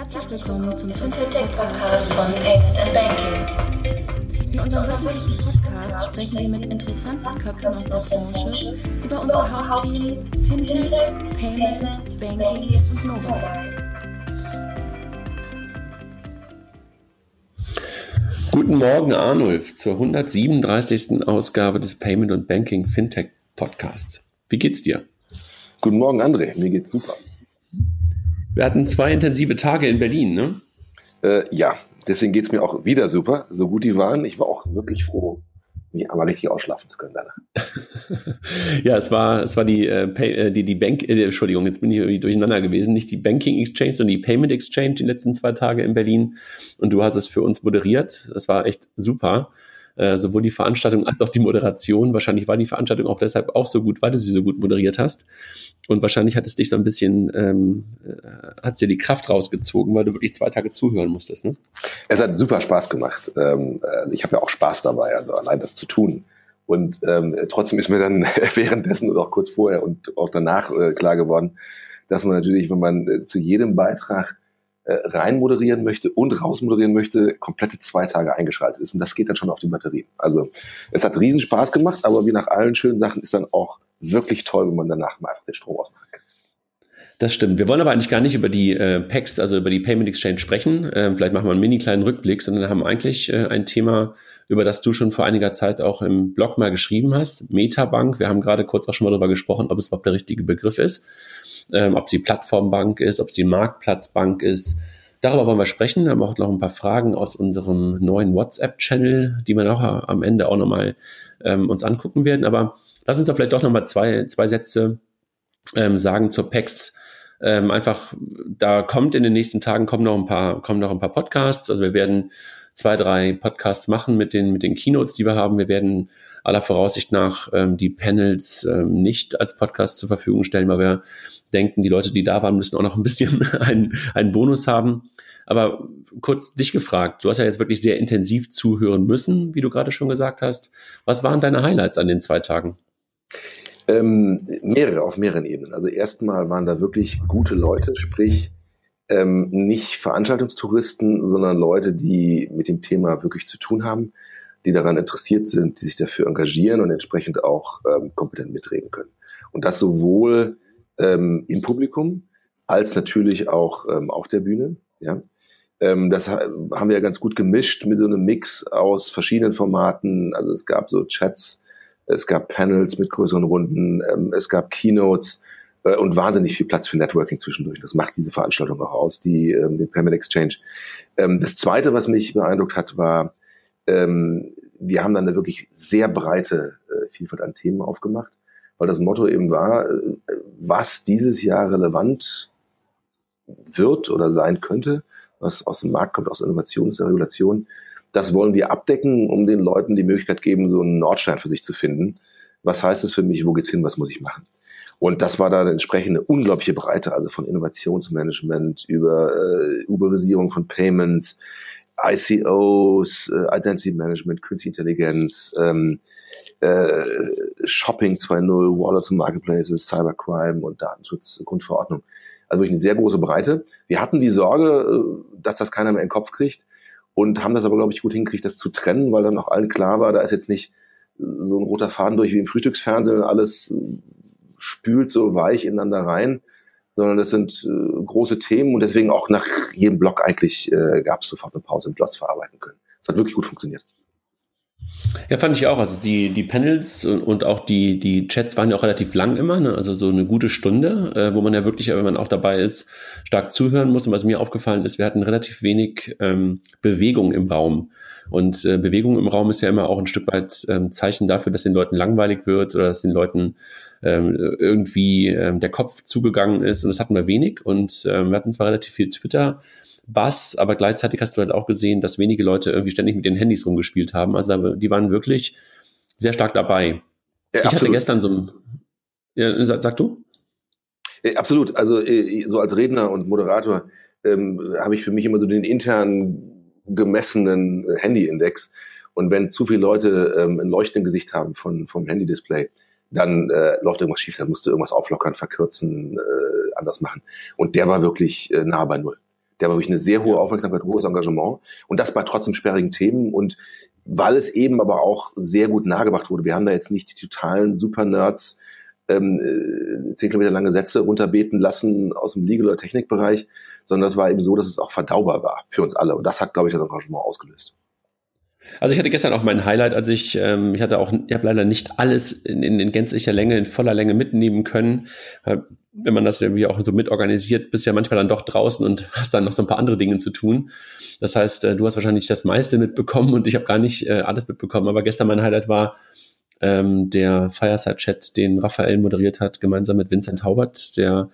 Herzlich willkommen zum Fintech-Podcast von Payment and Banking. In unserem wöchentlichen Podcast sprechen wir mit interessanten Köpfen aus der Branche über unsere Hauptthemen Fintech, Payment, Banking und Mobile. Guten Morgen, Arnulf, zur 137. Ausgabe des Payment und Banking Fintech Podcasts. Wie geht's dir? Guten Morgen, André. Mir geht's super. Wir hatten zwei intensive Tage in Berlin, ne? Äh, ja, deswegen geht es mir auch wieder super, so gut die waren. Ich war auch wirklich froh, mich einmal richtig ausschlafen zu können danach. ja, es war, es war die, äh, äh, die, die Bank, äh, Entschuldigung, jetzt bin ich irgendwie durcheinander gewesen, nicht die Banking Exchange, sondern die Payment Exchange die letzten zwei Tage in Berlin. Und du hast es für uns moderiert. Das war echt super. Äh, sowohl die Veranstaltung als auch die Moderation. Wahrscheinlich war die Veranstaltung auch deshalb auch so gut, weil du sie so gut moderiert hast. Und wahrscheinlich hat es dich so ein bisschen, ähm, äh, hat dir die Kraft rausgezogen, weil du wirklich zwei Tage zuhören musstest. Ne? Es hat super Spaß gemacht. Ähm, also ich habe ja auch Spaß dabei, also allein das zu tun. Und ähm, trotzdem ist mir dann währenddessen oder auch kurz vorher und auch danach äh, klar geworden, dass man natürlich, wenn man äh, zu jedem Beitrag rein moderieren möchte und raus moderieren möchte, komplette zwei Tage eingeschaltet ist. Und das geht dann schon auf die Batterie. Also es hat riesen Spaß gemacht, aber wie nach allen schönen Sachen ist dann auch wirklich toll, wenn man danach mal einfach den Strom ausmachen. Das stimmt. Wir wollen aber eigentlich gar nicht über die äh, PEX, also über die Payment Exchange sprechen. Ähm, vielleicht machen wir einen mini kleinen Rückblick, sondern haben eigentlich äh, ein Thema, über das du schon vor einiger Zeit auch im Blog mal geschrieben hast. Metabank. Wir haben gerade kurz auch schon mal darüber gesprochen, ob es überhaupt der richtige Begriff ist ähm, ob sie Plattformbank ist, ob sie Marktplatzbank ist. Darüber wollen wir sprechen. Wir haben auch noch ein paar Fragen aus unserem neuen WhatsApp-Channel, die wir auch am Ende auch nochmal ähm, uns angucken werden. Aber lass uns doch vielleicht doch nochmal zwei, zwei Sätze ähm, sagen zur PEX. Ähm, einfach, da kommt in den nächsten Tagen kommen noch ein paar, kommen noch ein paar Podcasts. Also wir werden zwei, drei Podcasts machen mit den, mit den Keynotes, die wir haben. Wir werden aller Voraussicht nach ähm, die Panels ähm, nicht als Podcast zur Verfügung stellen, weil wir denken, die Leute, die da waren, müssen auch noch ein bisschen einen, einen Bonus haben. Aber kurz dich gefragt, du hast ja jetzt wirklich sehr intensiv zuhören müssen, wie du gerade schon gesagt hast. Was waren deine Highlights an den zwei Tagen? Ähm, mehrere, auf mehreren Ebenen. Also erstmal waren da wirklich gute Leute, sprich ähm, nicht Veranstaltungstouristen, sondern Leute, die mit dem Thema wirklich zu tun haben, die daran interessiert sind, die sich dafür engagieren und entsprechend auch ähm, kompetent mitreden können. Und das sowohl ähm, im Publikum als natürlich auch ähm, auf der Bühne. Ja. Ähm, das haben wir ja ganz gut gemischt mit so einem Mix aus verschiedenen Formaten. Also es gab so Chats, es gab Panels mit größeren Runden, ähm, es gab Keynotes äh, und wahnsinnig viel Platz für Networking zwischendurch. Das macht diese Veranstaltung auch aus, die, ähm, den Payment Exchange. Ähm, das zweite, was mich beeindruckt hat, war, ähm, wir haben dann eine wirklich sehr breite äh, Vielfalt an Themen aufgemacht weil das Motto eben war, äh, was dieses Jahr relevant wird oder sein könnte, was aus dem Markt kommt, aus Innovation, aus der Regulation, das wollen wir abdecken, um den Leuten die Möglichkeit geben, so einen Nordstein für sich zu finden. Was heißt es für mich? Wo geht's hin? Was muss ich machen? Und das war entsprechend eine unglaubliche Breite, also von Innovationsmanagement über äh, Uberisierung von Payments, ICOs, äh, Identity Management, Künstliche Intelligenz, ähm, äh, Shopping 2.0, Wallets und Marketplaces, Cybercrime und Datenschutz, Grundverordnung. Also wirklich eine sehr große Breite. Wir hatten die Sorge, äh, dass das keiner mehr in den Kopf kriegt und haben das aber, glaube ich, gut hingekriegt, das zu trennen, weil dann auch allen klar war, da ist jetzt nicht so ein roter Faden durch wie im Frühstücksfernsehen, alles spült so weich ineinander rein, sondern das sind äh, große Themen und deswegen auch nach jedem Block eigentlich äh, gab es sofort eine Pause im Plots verarbeiten können. Es hat wirklich gut funktioniert. Ja, fand ich auch. Also die, die Panels und auch die, die Chats waren ja auch relativ lang immer, ne? also so eine gute Stunde, äh, wo man ja wirklich, wenn man auch dabei ist, stark zuhören muss. Und was mir aufgefallen ist, wir hatten relativ wenig ähm, Bewegung im Raum. Und äh, Bewegung im Raum ist ja immer auch ein Stück weit ähm, Zeichen dafür, dass den Leuten langweilig wird oder dass den Leuten ähm, irgendwie ähm, der Kopf zugegangen ist. Und das hatten wir wenig. Und ähm, wir hatten zwar relativ viel Twitter, Bass, aber gleichzeitig hast du halt auch gesehen, dass wenige Leute irgendwie ständig mit den Handys rumgespielt haben. Also die waren wirklich sehr stark dabei. Ja, ich absolut. hatte gestern so ein. Ja, sag, sag du? Ja, absolut. Also äh, so als Redner und Moderator ähm, habe ich für mich immer so den intern gemessenen Handy-Index. Und wenn zu viele Leute ähm, ein Leuchten im Gesicht haben von, vom Handy-Display, dann äh, läuft irgendwas schief, dann musst du irgendwas auflockern, verkürzen, äh, anders machen. Und der war wirklich äh, nah bei Null Der war wirklich eine sehr hohe Aufmerksamkeit, hohes Engagement. Und das bei trotzdem sperrigen Themen und weil es eben aber auch sehr gut nahegebracht wurde. Wir haben da jetzt nicht die totalen Super-Nerds, ähm, äh, zehn Kilometer lange Sätze runterbeten lassen aus dem Legal- oder Technikbereich, sondern das war eben so, dass es auch verdaubar war für uns alle. Und das hat, glaube ich, das Engagement ausgelöst. Also ich hatte gestern auch mein Highlight, als ich, ähm, ich hatte auch, ich habe leider nicht alles in, in, in gänzlicher Länge, in voller Länge mitnehmen können. Wenn man das irgendwie auch so mitorganisiert, bist ja manchmal dann doch draußen und hast dann noch so ein paar andere Dinge zu tun. Das heißt, äh, du hast wahrscheinlich das meiste mitbekommen und ich habe gar nicht äh, alles mitbekommen. Aber gestern mein Highlight war ähm, der Fireside-Chat, den Raphael moderiert hat, gemeinsam mit Vincent Haubert, der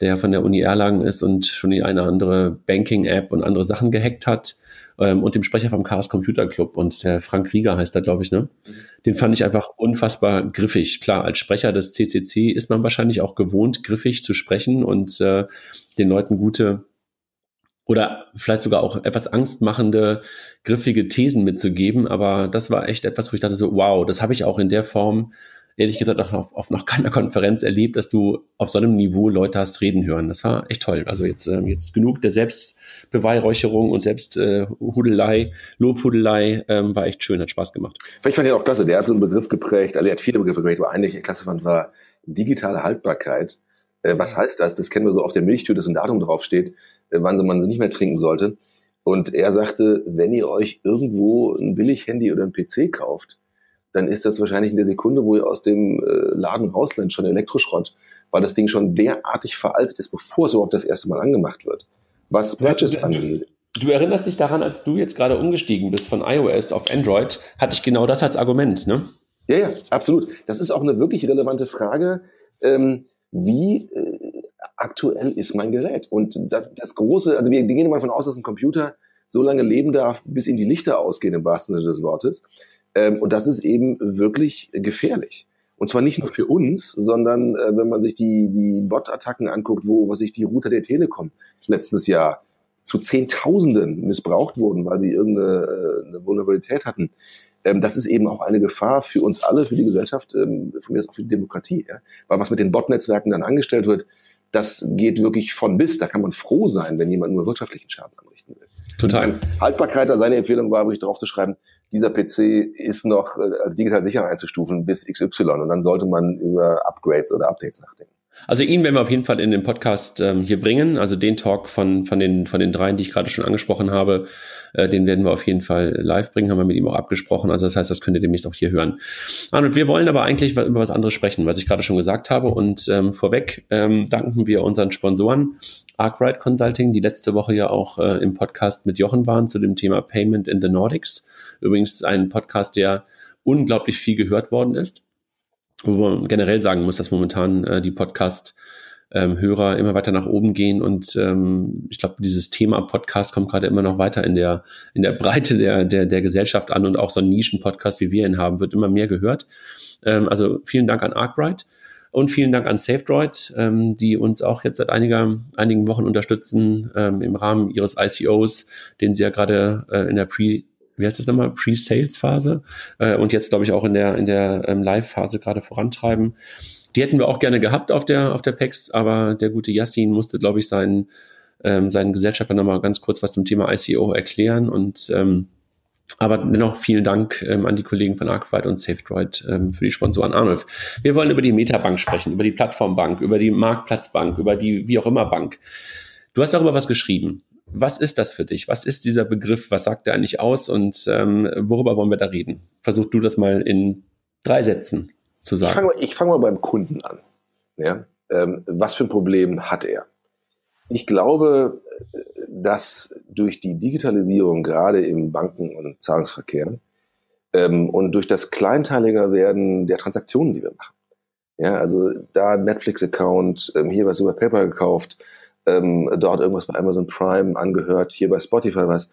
der von der Uni Erlangen ist und schon die eine andere Banking-App und andere Sachen gehackt hat ähm, und dem Sprecher vom Chaos Computer Club und der Frank Rieger heißt er, glaube ich, ne? Den fand ich einfach unfassbar griffig. Klar, als Sprecher des CCC ist man wahrscheinlich auch gewohnt, griffig zu sprechen und äh, den Leuten gute oder vielleicht sogar auch etwas angstmachende, griffige Thesen mitzugeben. Aber das war echt etwas, wo ich dachte so, wow, das habe ich auch in der Form ehrlich gesagt auch auf, auf noch keiner Konferenz erlebt, dass du auf so einem Niveau Leute hast reden hören. Das war echt toll. Also jetzt, ähm, jetzt genug der Selbstbeweihräucherung und Selbsthudelei, äh, Lobhudelei ähm, war echt schön, hat Spaß gemacht. Ich fand ihn auch klasse. Der hat so einen Begriff geprägt, also er hat viele Begriffe geprägt, aber eigentlich klasse fand war digitale Haltbarkeit. Äh, was heißt das? Das kennen wir so auf der Milchtür, dass ein Datum draufsteht, äh, wann man sie nicht mehr trinken sollte. Und er sagte, wenn ihr euch irgendwo ein Billig-Handy oder ein PC kauft, dann ist das wahrscheinlich in der Sekunde, wo ihr aus dem äh, Laden rauslennt, schon Elektroschrott, weil das Ding schon derartig veraltet ist, bevor es überhaupt das erste Mal angemacht wird. Was Patches angeht. Du erinnerst dich daran, als du jetzt gerade umgestiegen bist von iOS auf Android, hatte ich genau das als Argument, ne? Ja, ja, absolut. Das ist auch eine wirklich relevante Frage. Ähm, wie äh, aktuell ist mein Gerät? Und das, das große, also wir gehen mal davon aus, dass ein Computer so lange leben darf, bis ihm die Lichter ausgehen, im wahrsten Sinne des Wortes. Ähm, und das ist eben wirklich gefährlich. Und zwar nicht nur für uns, sondern äh, wenn man sich die, die Bot-Attacken anguckt, wo was sich die Router der Telekom letztes Jahr zu Zehntausenden missbraucht wurden, weil sie irgendeine äh, eine Vulnerabilität hatten. Ähm, das ist eben auch eine Gefahr für uns alle, für die Gesellschaft, ähm, von mir ist auch für die Demokratie. Ja? Weil was mit den Bot-Netzwerken dann angestellt wird, das geht wirklich von bis. Da kann man froh sein, wenn jemand nur wirtschaftlichen Schaden anrichten will. Total. Haltbarkeit, da seine Empfehlung war, wirklich drauf zu schreiben, dieser PC ist noch äh, als digital sicher einzustufen bis XY und dann sollte man über Upgrades oder Updates nachdenken. Also ihn werden wir auf jeden Fall in den Podcast ähm, hier bringen. Also den Talk von, von, den, von den dreien, die ich gerade schon angesprochen habe, äh, den werden wir auf jeden Fall live bringen, haben wir mit ihm auch abgesprochen. Also das heißt, das könnt ihr demnächst auch hier hören. Und wir wollen aber eigentlich über was anderes sprechen, was ich gerade schon gesagt habe. Und ähm, vorweg ähm, danken wir unseren Sponsoren, Arkwright Consulting, die letzte Woche ja auch äh, im Podcast mit Jochen waren zu dem Thema Payment in the Nordics. Übrigens ein Podcast, der unglaublich viel gehört worden ist. Wo man generell sagen muss, dass momentan äh, die Podcast ähm, immer weiter nach oben gehen und ähm, ich glaube, dieses Thema Podcast kommt gerade immer noch weiter in der in der Breite der der der Gesellschaft an und auch so ein Nischen-Podcast, wie wir ihn haben, wird immer mehr gehört. Ähm, also vielen Dank an Arkwright und vielen Dank an SafeDroid, ähm, die uns auch jetzt seit einiger, einigen Wochen unterstützen ähm, im Rahmen ihres ICOs, den sie ja gerade äh, in der Pre wie heißt das nochmal, Pre-Sales-Phase äh, und jetzt, glaube ich, auch in der, in der ähm, Live-Phase gerade vorantreiben. Die hätten wir auch gerne gehabt auf der, auf der PEX, aber der gute Yassin musste, glaube ich, seinen, ähm, seinen Gesellschafter nochmal ganz kurz was zum Thema ICO erklären und ähm, aber dennoch vielen Dank ähm, an die Kollegen von Arcwide und SafeDroid ähm, für die Sponsoren Arnulf. Wir wollen über die Metabank sprechen, über die Plattformbank, über die Marktplatzbank, über die wie auch immer Bank. Du hast darüber was geschrieben was ist das für dich? Was ist dieser Begriff? Was sagt er eigentlich aus? Und ähm, worüber wollen wir da reden? Versuch du das mal in drei Sätzen zu sagen. Ich fange mal, fang mal beim Kunden an. Ja? Ähm, was für ein Problem hat er? Ich glaube, dass durch die Digitalisierung gerade im Banken- und Zahlungsverkehr ähm, und durch das kleinteiliger werden der Transaktionen, die wir machen. Ja, also da Netflix-Account, ähm, hier was über PayPal gekauft, ähm, dort irgendwas bei Amazon Prime angehört, hier bei Spotify was.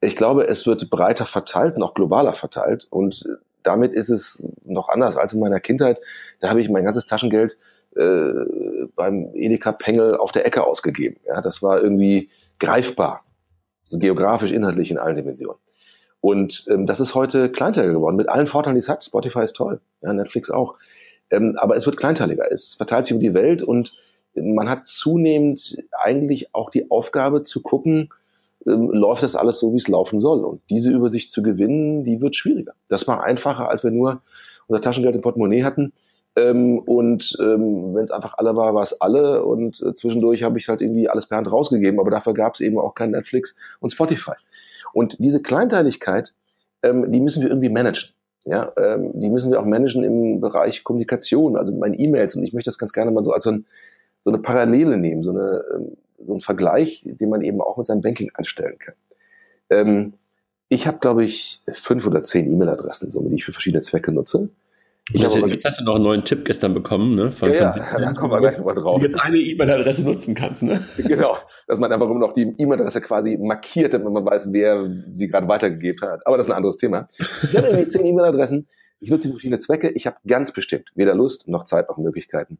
Ich glaube, es wird breiter verteilt, noch globaler verteilt und damit ist es noch anders als in meiner Kindheit. Da habe ich mein ganzes Taschengeld äh, beim Edeka Pengel auf der Ecke ausgegeben. Ja, das war irgendwie greifbar, so geografisch, inhaltlich in allen Dimensionen. Und ähm, das ist heute kleinteiliger geworden, mit allen Vorteilen, die es hat. Spotify ist toll, ja, Netflix auch. Ähm, aber es wird kleinteiliger. Es verteilt sich über die Welt und man hat zunehmend eigentlich auch die Aufgabe zu gucken, ähm, läuft das alles so, wie es laufen soll. Und diese Übersicht zu gewinnen, die wird schwieriger. Das war einfacher, als wir nur unser Taschengeld im Portemonnaie hatten. Ähm, und ähm, wenn es einfach alle war, war es alle. Und äh, zwischendurch habe ich halt irgendwie alles per Hand rausgegeben. Aber dafür gab es eben auch kein Netflix und Spotify. Und diese Kleinteiligkeit, ähm, die müssen wir irgendwie managen. Ja, ähm, die müssen wir auch managen im Bereich Kommunikation, also meine E-Mails. Und ich möchte das ganz gerne mal so als so, ein, so eine Parallele nehmen, so, eine, ähm, so ein Vergleich, den man eben auch mit seinem Banking anstellen kann. Ähm, ich habe, glaube ich, fünf oder zehn E-Mail-Adressen, so, die ich für verschiedene Zwecke nutze. Ich also, jetzt hast du noch einen neuen Tipp gestern bekommen, ne? Von, ja, ja, da kommen wir gleich mal drauf. Du jetzt eine E-Mail-Adresse nutzen kannst, ne? Genau, dass man einfach immer noch die E-Mail-Adresse quasi markiert, damit man weiß, wer sie gerade weitergegeben hat. Aber das ist ein anderes Thema. Ich habe irgendwie zehn E-Mail-Adressen. Ich nutze sie für verschiedene Zwecke. Ich habe ganz bestimmt weder Lust noch Zeit noch Möglichkeiten,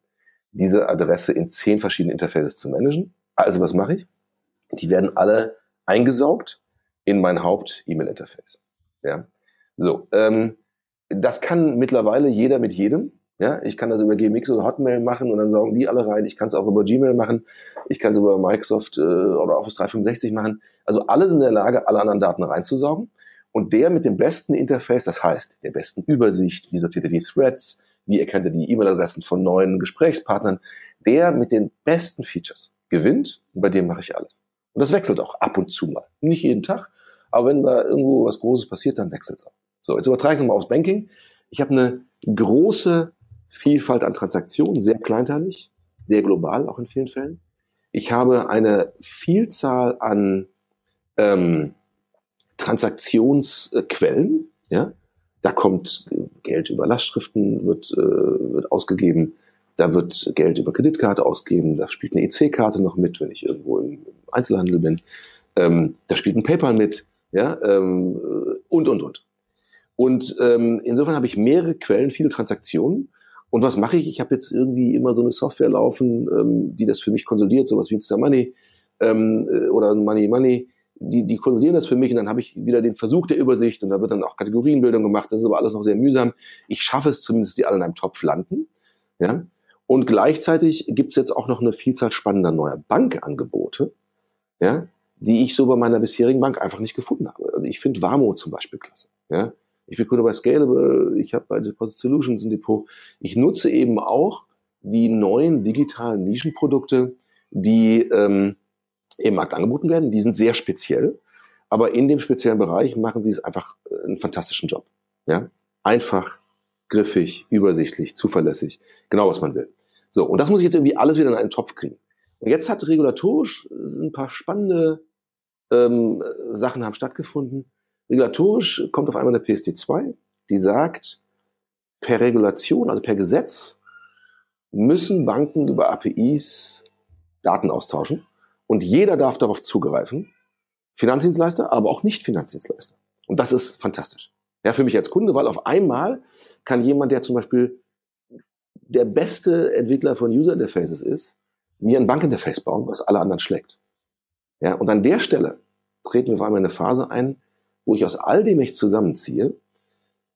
diese Adresse in zehn verschiedenen Interfaces zu managen. Also was mache ich? Die werden alle eingesaugt in mein Haupt-E-Mail-Interface. Ja, so. Ähm, das kann mittlerweile jeder mit jedem. Ja, ich kann das über GMX oder Hotmail machen und dann saugen die alle rein. Ich kann es auch über Gmail machen. Ich kann es über Microsoft äh, oder Office 365 machen. Also alle sind in der Lage, alle anderen Daten reinzusaugen. Und der mit dem besten Interface, das heißt der besten Übersicht, wie sortiert er die Threads, wie erkennt er die E-Mail-Adressen von neuen Gesprächspartnern, der mit den besten Features gewinnt und bei dem mache ich alles. Und das wechselt auch ab und zu mal. Nicht jeden Tag, aber wenn da irgendwo was Großes passiert, dann wechselt es auch. So, jetzt übertrage ich es mal aufs Banking. Ich habe eine große Vielfalt an Transaktionen, sehr kleinteilig, sehr global, auch in vielen Fällen. Ich habe eine Vielzahl an ähm, Transaktionsquellen. Ja? Da kommt Geld über Lastschriften, wird, äh, wird ausgegeben. Da wird Geld über Kreditkarte ausgegeben. Da spielt eine EC-Karte noch mit, wenn ich irgendwo im Einzelhandel bin. Ähm, da spielt ein PayPal mit. Ja? Ähm, und, und, und. Und ähm, insofern habe ich mehrere Quellen, viele Transaktionen. Und was mache ich? Ich habe jetzt irgendwie immer so eine Software laufen, ähm, die das für mich konsolidiert, sowas wie Insta Money ähm, äh, oder Money Money. Die, die konsolidieren das für mich und dann habe ich wieder den Versuch der Übersicht und da wird dann auch Kategorienbildung gemacht. Das ist aber alles noch sehr mühsam. Ich schaffe es zumindest, die alle in einem Topf landen. Ja? Und gleichzeitig gibt es jetzt auch noch eine Vielzahl spannender neuer Bankangebote, ja, die ich so bei meiner bisherigen Bank einfach nicht gefunden habe. Also ich finde Warmo zum Beispiel klasse. Ja? Ich bin Kunde bei Scalable, ich habe bei Deposit Solutions ein Depot. Ich nutze eben auch die neuen digitalen Nischenprodukte, die ähm, im Markt angeboten werden. Die sind sehr speziell, aber in dem speziellen Bereich machen sie es einfach äh, einen fantastischen Job. Ja? Einfach, griffig, übersichtlich, zuverlässig, genau was man will. So, und das muss ich jetzt irgendwie alles wieder in einen Topf kriegen. Und jetzt hat regulatorisch ein paar spannende ähm, Sachen haben stattgefunden. Regulatorisch kommt auf einmal eine PSD2, die sagt, per Regulation, also per Gesetz, müssen Banken über APIs Daten austauschen und jeder darf darauf zugreifen. Finanzdienstleister, aber auch Nicht-Finanzdienstleister. Und das ist fantastisch. Ja, für mich als Kunde, weil auf einmal kann jemand, der zum Beispiel der beste Entwickler von User Interfaces ist, mir ein Bankinterface bauen, was alle anderen schlägt. Ja, und an der Stelle treten wir auf einmal in eine Phase ein, wo ich aus all dem ich zusammenziehe,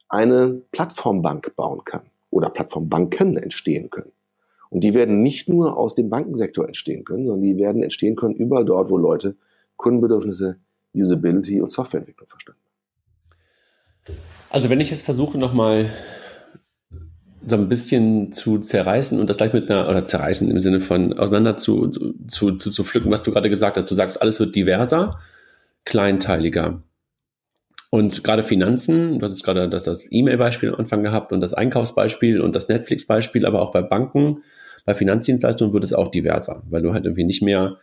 eine Plattformbank bauen kann oder Plattformbanken entstehen können. Und die werden nicht nur aus dem Bankensektor entstehen können, sondern die werden entstehen können überall dort, wo Leute Kundenbedürfnisse, Usability und Softwareentwicklung verstanden. Also wenn ich jetzt versuche nochmal so ein bisschen zu zerreißen und das gleich mit einer, oder zerreißen im Sinne von auseinander zu, zu, zu, zu pflücken, was du gerade gesagt hast. Du sagst, alles wird diverser, kleinteiliger. Und gerade Finanzen, du hast gerade das, das E-Mail-Beispiel am Anfang gehabt und das Einkaufsbeispiel und das Netflix-Beispiel, aber auch bei Banken, bei Finanzdienstleistungen wird es auch diverser, weil du halt irgendwie nicht mehr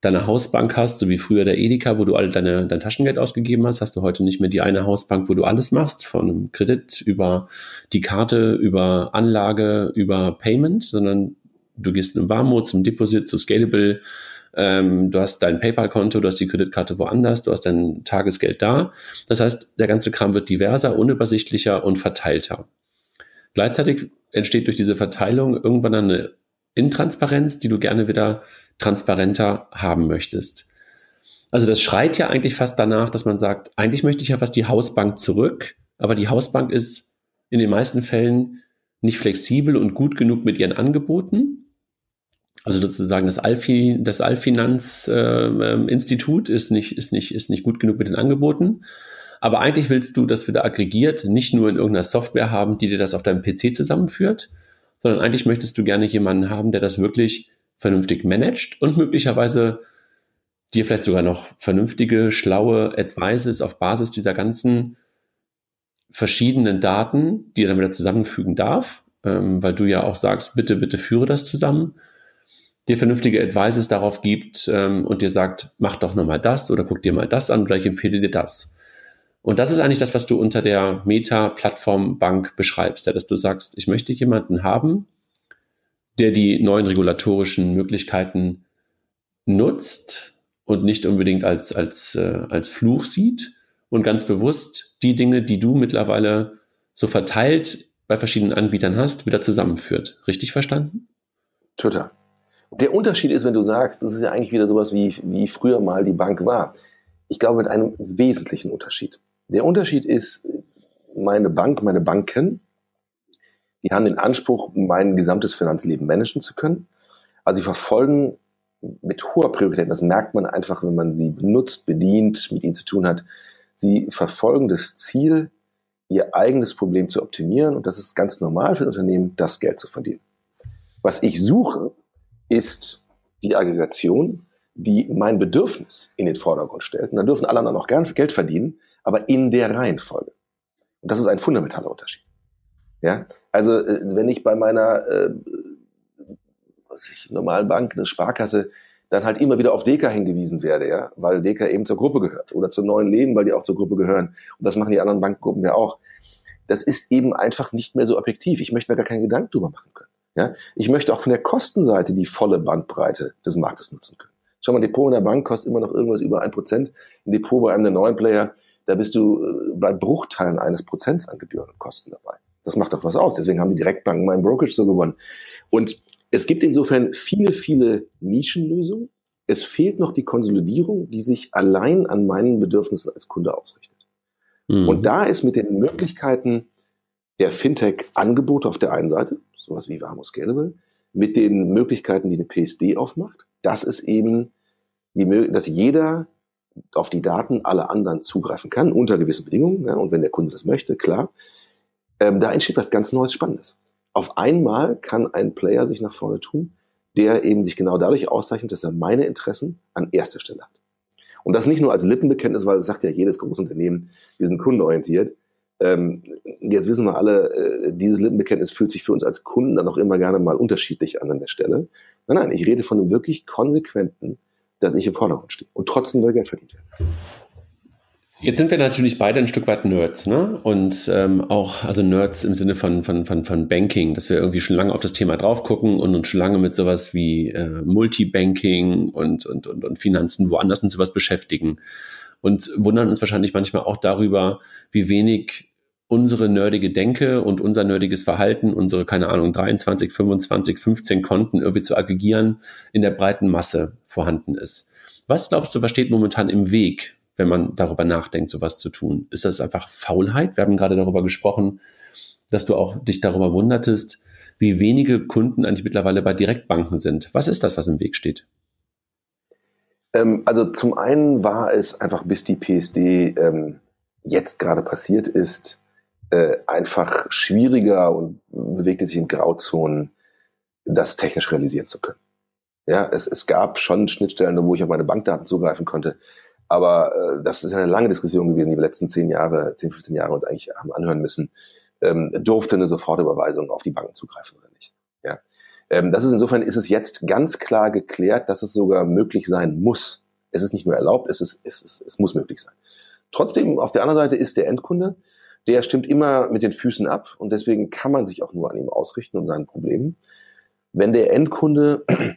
deine Hausbank hast, so wie früher der Edeka, wo du alle deine, dein Taschengeld ausgegeben hast, hast du heute nicht mehr die eine Hausbank, wo du alles machst, von einem Kredit über die Karte, über Anlage, über Payment, sondern du gehst in Warmo zum Deposit, zu Scalable, ähm, du hast dein PayPal-Konto, du hast die Kreditkarte woanders, du hast dein Tagesgeld da. Das heißt, der ganze Kram wird diverser, unübersichtlicher und verteilter. Gleichzeitig entsteht durch diese Verteilung irgendwann eine Intransparenz, die du gerne wieder transparenter haben möchtest. Also das schreit ja eigentlich fast danach, dass man sagt, eigentlich möchte ich ja fast die Hausbank zurück, aber die Hausbank ist in den meisten Fällen nicht flexibel und gut genug mit ihren Angeboten Also sozusagen das, Alfi, das Alfinanz-Institut äh, ist, nicht, ist, nicht, ist nicht gut genug mit den Angeboten. Aber eigentlich willst du das wieder aggregiert, nicht nur in irgendeiner Software haben, die dir das auf deinem PC zusammenführt, sondern eigentlich möchtest du gerne jemanden haben, der das wirklich vernünftig managt und möglicherweise dir vielleicht sogar noch vernünftige, schlaue Advices auf Basis dieser ganzen verschiedenen Daten, die er dann wieder zusammenfügen darf, ähm, weil du ja auch sagst, bitte, bitte führe das zusammen, dir vernünftige Advices darauf gibt ähm, und dir sagt, mach doch nochmal das oder guck dir mal das an oder ich empfehle dir das. Und das ist eigentlich das, was du unter der Meta-Plattform-Bank beschreibst, ja, dass du sagst, ich möchte jemanden haben, der die neuen regulatorischen Möglichkeiten nutzt und nicht unbedingt als, als, äh, als Fluch sieht und ganz bewusst die Dinge, die du mittlerweile so verteilt bei verschiedenen Anbietern hast, wieder zusammenführt. Richtig verstanden? Total. Der Unterschied ist, wenn du sagst, das ist ja eigentlich wieder sowas wie, wie früher mal die Bank war. Ich glaube, mit einem wesentlichen Unterschied. Der Unterschied ist, meine Bank, meine Banken, die haben den Anspruch, mein gesamtes Finanzleben managen zu können. Also sie verfolgen mit hoher Priorität, das merkt man einfach, wenn man sie benutzt, bedient, mit ihnen zu tun hat, sie verfolgen das Ziel, ihr eigenes Problem zu optimieren und das ist ganz normal für ein Unternehmen, das Geld zu verdienen. Was ich suche, ist die Aggregation, die mein Bedürfnis in den Vordergrund stellt. Und dann dürfen alle anderen auch gern Geld verdienen, aber in der Reihenfolge. Und das ist ein fundamentaler Unterschied. Ja, also äh, wenn ich bei meiner äh, was ich, normalen Bank, eine Sparkasse, dann halt immer wieder auf Deka hingewiesen werde, ja, weil Deka eben zur Gruppe gehört oder zum neuen Leben, weil die auch zur Gruppe gehören. Und das machen die anderen Bankengruppen ja auch. Das ist eben einfach nicht mehr so objektiv. Ich möchte mir gar keinen Gedanken drüber machen können. Ja, ich möchte auch von der Kostenseite die volle Bandbreite des Marktes nutzen können. Schau mal, Depot in der Bank kostet immer noch irgendwas über ein Prozent. Ein Depot bei einem der neuen Player da bist du äh, bei Bruchteilen eines Prozents an Gebühren und Kosten dabei. Das macht doch was aus. Deswegen haben die Direktbanken meinen Brokerage so gewonnen. Und es gibt insofern viele, viele Nischenlösungen. Es fehlt noch die Konsolidierung, die sich allein an meinen Bedürfnissen als Kunde ausrichtet. Mhm. Und da ist mit den Möglichkeiten der Fintech-Angebote auf der einen Seite, sowas wie Vamos Scalable, mit den Möglichkeiten, die eine PSD aufmacht, das ist eben, die, dass jeder auf die Daten aller anderen zugreifen kann, unter gewissen Bedingungen. Ja, und wenn der Kunde das möchte, klar. Ähm, da entsteht was ganz Neues, Spannendes. Auf einmal kann ein Player sich nach vorne tun, der eben sich genau dadurch auszeichnet, dass er meine Interessen an erster Stelle hat. Und das nicht nur als Lippenbekenntnis, weil das sagt ja jedes große Unternehmen, wir sind kundenorientiert. Ähm, jetzt wissen wir alle, äh, dieses Lippenbekenntnis fühlt sich für uns als Kunden dann auch immer gerne mal unterschiedlich an an der Stelle. Nein, nein, ich rede von einem wirklich konsequenten dass ich im Vordergrund stehe und trotzdem soll Geld verdient werden. Jetzt sind wir natürlich beide ein Stück weit Nerds, ne? Und ähm, auch, also Nerds im Sinne von, von, von, von Banking, dass wir irgendwie schon lange auf das Thema drauf gucken und uns schon lange mit sowas wie äh, Multibanking und, und, und, und Finanzen woanders und sowas beschäftigen. Und wundern uns wahrscheinlich manchmal auch darüber, wie wenig unsere nerdige Denke und unser nerdiges Verhalten, unsere, keine Ahnung, 23, 25, 15 Konten irgendwie zu aggregieren, in der breiten Masse vorhanden ist. Was glaubst du, was steht momentan im Weg, wenn man darüber nachdenkt, sowas zu tun? Ist das einfach Faulheit? Wir haben gerade darüber gesprochen, dass du auch dich darüber wundertest, wie wenige Kunden eigentlich mittlerweile bei Direktbanken sind. Was ist das, was im Weg steht? Ähm, also zum einen war es einfach, bis die PSD ähm, jetzt gerade passiert ist, äh, einfach schwieriger und bewegte sich in Grauzonen, das technisch realisieren zu können. Ja, es, es gab schon Schnittstellen, wo ich auf meine Bankdaten zugreifen konnte. Aber äh, das ist eine lange Diskussion gewesen, die wir letzten zehn Jahre, zehn, 15 Jahre uns eigentlich haben anhören müssen. Ähm, durfte eine Sofortüberweisung auf die Banken zugreifen oder nicht? Ja. Ähm, das ist insofern ist es jetzt ganz klar geklärt, dass es sogar möglich sein muss. Es ist nicht nur erlaubt, es ist, es ist, es muss möglich sein. Trotzdem, auf der anderen Seite ist der Endkunde der stimmt immer mit den Füßen ab und deswegen kann man sich auch nur an ihm ausrichten und seinen Problemen. Wenn der Endkunde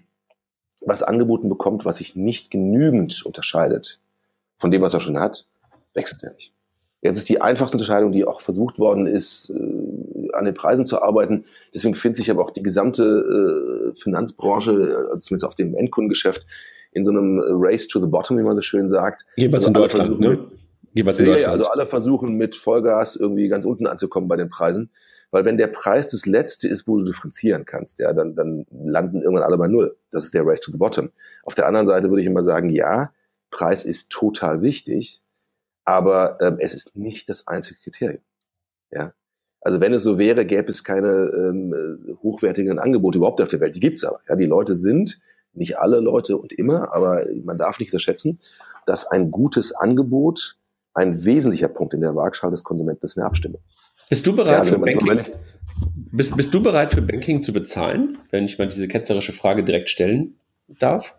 was angeboten bekommt, was sich nicht genügend unterscheidet von dem, was er schon hat, wechselt er nicht. Jetzt ist die einfachste Unterscheidung, die auch versucht worden ist, äh, an den Preisen zu arbeiten. Deswegen findet sich aber auch die gesamte äh, Finanzbranche, also zumindest auf dem Endkundengeschäft, in so einem Race to the Bottom, wie man so schön sagt. Jeweils also in Deutschland, ne? Jeweils in ja, also alle versuchen mit Vollgas irgendwie ganz unten anzukommen bei den Preisen. Weil wenn der Preis das Letzte ist, wo du differenzieren kannst, ja, dann, dann landen irgendwann alle bei Null. Das ist der Race to the Bottom. Auf der anderen Seite würde ich immer sagen, ja, Preis ist total wichtig, aber ähm, es ist nicht das einzige Kriterium. Ja. Also wenn es so wäre, gäbe es keine ähm, hochwertigen Angebote überhaupt auf der Welt. Die gibt's aber. Ja, die Leute sind, nicht alle Leute und immer, aber man darf nicht unterschätzen, dass ein gutes Angebot ein wesentlicher Punkt in der Waagschale des Konsumenten ist in der Abstimmung. Bist du bereit ja, für Banking? Bist, bist du bereit für Banking zu bezahlen, wenn ich mal diese ketzerische Frage direkt stellen darf?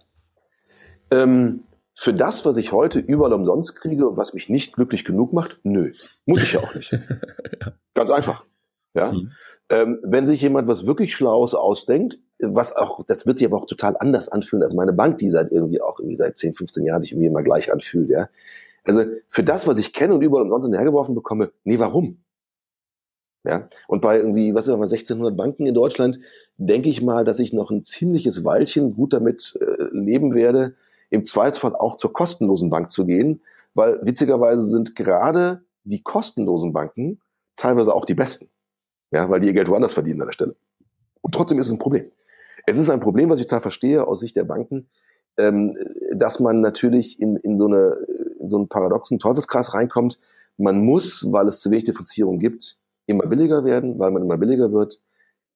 Ähm, für das, was ich heute überall umsonst kriege und was mich nicht glücklich genug macht, nö. Muss ich ja auch nicht. Ganz einfach. Ja. Mhm. Ähm, wenn sich jemand was wirklich Schlaues ausdenkt, was auch, das wird sich aber auch total anders anfühlen als meine Bank, die seit irgendwie auch irgendwie seit 10, 15 Jahren sich irgendwie immer gleich anfühlt, ja. Also für das, was ich kenne und überall umsonst hergeworfen bekomme, nee, warum? Ja, und bei irgendwie, was ist das, 1600 Banken in Deutschland, denke ich mal, dass ich noch ein ziemliches Weilchen gut damit äh, leben werde, im Zweifelsfall auch zur kostenlosen Bank zu gehen, weil witzigerweise sind gerade die kostenlosen Banken teilweise auch die besten. Ja, weil die ihr Geld woanders verdienen an der Stelle. Und trotzdem ist es ein Problem. Es ist ein Problem, was ich total verstehe aus Sicht der Banken, ähm, dass man natürlich in, in, so eine, in so einen paradoxen Teufelskreis reinkommt. Man muss, weil es zu wenig Differenzierung gibt, immer billiger werden. Weil man immer billiger wird,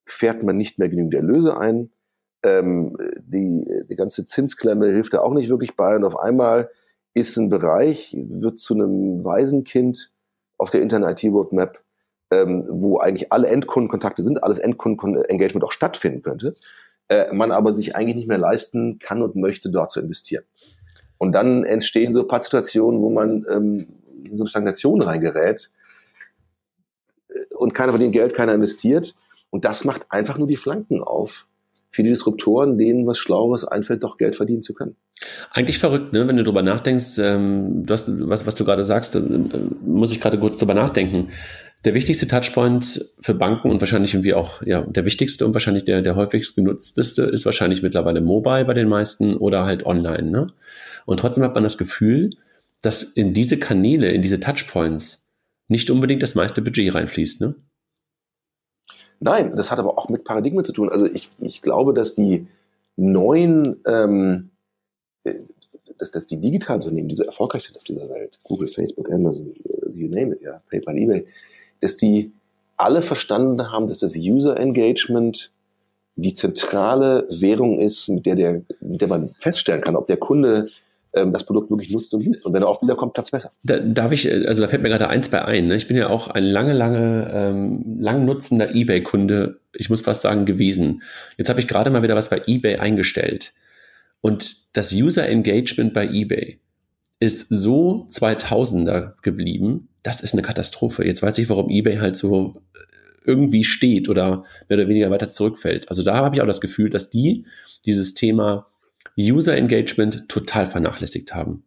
fährt man nicht mehr genügend Erlöse ein. Ähm, die, die ganze Zinsklemme hilft da auch nicht wirklich bei. Und auf einmal ist ein Bereich, wird zu einem Waisenkind auf der Internet IT-Roadmap, ähm, wo eigentlich alle Endkundenkontakte sind, alles Endkundenengagement auch stattfinden könnte, äh, man aber sich eigentlich nicht mehr leisten kann und möchte, dort zu investieren. Und dann entstehen so ein paar Situationen, wo man ähm, in so eine Stagnation reingerät äh, und keiner verdient Geld, keiner investiert. Und das macht einfach nur die Flanken auf für die Disruptoren, denen was Schlaueres einfällt, doch Geld verdienen zu können. Eigentlich verrückt, ne? wenn du drüber nachdenkst, ähm, du hast, was, was du gerade sagst, äh, muss ich gerade kurz drüber nachdenken. Der wichtigste Touchpoint für Banken und wahrscheinlich irgendwie auch, ja, der wichtigste und wahrscheinlich der, der häufigst genutzteste ist wahrscheinlich mittlerweile Mobile bei den meisten oder halt online. Ne? Und trotzdem hat man das Gefühl, dass in diese Kanäle, in diese Touchpoints nicht unbedingt das meiste Budget reinfließt. Ne? Nein, das hat aber auch mit Paradigmen zu tun. Also ich, ich glaube, dass die neuen, ähm, äh, dass, dass die digitalen Unternehmen, die so erfolgreich sind auf dieser Welt, Google, Facebook, Amazon, äh, you name it, ja, PayPal, eBay, dass die alle verstanden haben, dass das User Engagement die zentrale Währung ist, mit der, der, mit der man feststellen kann, ob der Kunde das Produkt wirklich nutzt und liebt. Und wenn er oft wiederkommt, klappt es besser. Da, darf ich, also da fällt mir gerade eins bei ein. Ne? Ich bin ja auch ein lange, lange, ähm, lang nutzender Ebay-Kunde, ich muss fast sagen, gewesen. Jetzt habe ich gerade mal wieder was bei Ebay eingestellt. Und das User Engagement bei Ebay ist so 2000er geblieben, das ist eine Katastrophe. Jetzt weiß ich, warum eBay halt so äh, irgendwie steht oder mehr oder weniger weiter zurückfällt. Also da habe ich auch das Gefühl, dass die dieses Thema User Engagement total vernachlässigt haben.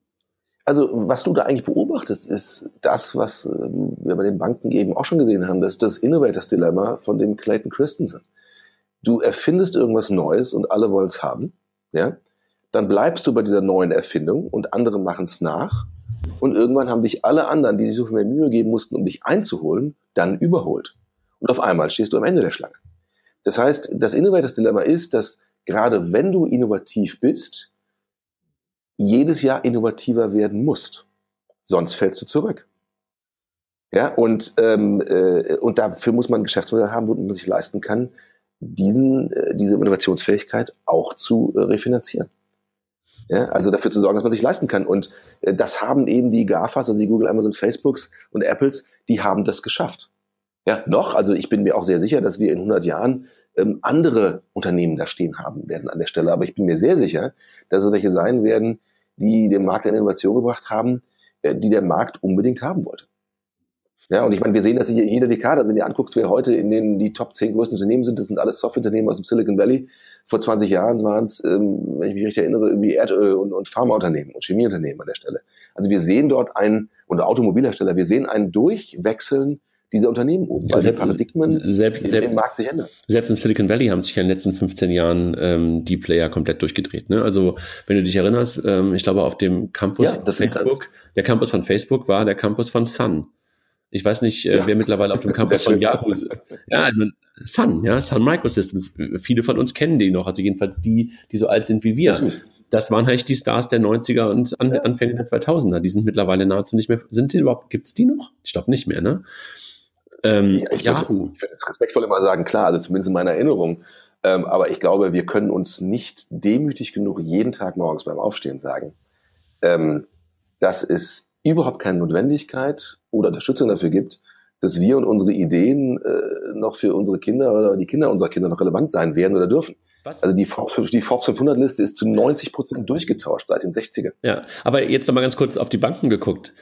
Also was du da eigentlich beobachtest, ist das, was ähm, wir bei den Banken eben auch schon gesehen haben, das ist das Innovators Dilemma von dem Clayton Christensen. Du erfindest irgendwas Neues und alle wollen es haben, ja? Dann bleibst du bei dieser neuen Erfindung und andere machen es nach und irgendwann haben dich alle anderen, die sich so viel mehr Mühe geben mussten, um dich einzuholen, dann überholt. Und auf einmal stehst du am Ende der Schlange. Das heißt, das Innovators Dilemma ist, dass gerade wenn du innovativ bist, jedes Jahr innovativer werden musst. Sonst fällst du zurück. Ja, und, ähm, äh, und dafür muss man ein Geschäftsmodell haben, wo man sich leisten kann, diesen, äh, diese Innovationsfähigkeit auch zu äh, refinanzieren. Ja, also dafür zu sorgen, dass man sich leisten kann. Und äh, das haben eben die GAFAs, also die Google, Amazon, Facebooks und Apples, die haben das geschafft. Ja, noch, also ich bin mir auch sehr sicher, dass wir in 100 Jahren ähm, andere Unternehmen da stehen haben werden an der Stelle. Aber ich bin mir sehr sicher, dass es welche sein werden, die den Markt eine Innovation gebracht haben, äh, die der Markt unbedingt haben wollte. Ja, und ich meine, wir sehen das hier in jeder Dekade. Also wenn du anguckst, wer heute in den die Top 10 größten Unternehmen sind, das sind alles Softwareunternehmen aus dem Silicon Valley. Vor 20 Jahren waren es, ähm, wenn ich mich richtig erinnere, irgendwie Erdöl- und, und Pharmaunternehmen und Chemieunternehmen an der Stelle. Also wir sehen dort ein, oder Automobilhersteller, wir sehen ein Durchwechseln dieser Unternehmen oben, weil selbst, die Paradigmen selbst, im, im Markt sich ändern. Selbst im Silicon Valley haben sich in den letzten 15 Jahren ähm, die Player komplett durchgedreht. Ne? Also wenn du dich erinnerst, ähm, ich glaube auf dem Campus ja, von Facebook, der Campus von Facebook war der Campus von Sun Ich weiß nicht, äh, ja. wer mittlerweile auf dem Campus von Yahoo ist. Ja, Sun, ja, Sun Microsystems. Viele von uns kennen die noch, also jedenfalls die, die so alt sind wie wir. Natürlich. Das waren eigentlich die Stars der 90er und An ja. Anfänge der 2000er. Die sind mittlerweile nahezu nicht mehr. Sind die überhaupt, gibt's die noch? Ich glaube nicht mehr, ne? Ähm, ja, ich Yahoo. würde es respektvoll immer sagen, klar, also zumindest in meiner Erinnerung. Ähm, aber ich glaube, wir können uns nicht demütig genug jeden Tag morgens beim Aufstehen sagen, ähm, dass es überhaupt keine Notwendigkeit oder Unterstützung dafür gibt, dass wir und unsere Ideen äh, noch für unsere Kinder oder die Kinder unserer Kinder noch relevant sein werden oder dürfen. Was? Also die Forbes, die Forbes 500 Liste ist zu 90 Prozent durchgetauscht seit den 60ern. Ja, aber jetzt nochmal ganz kurz auf die Banken geguckt.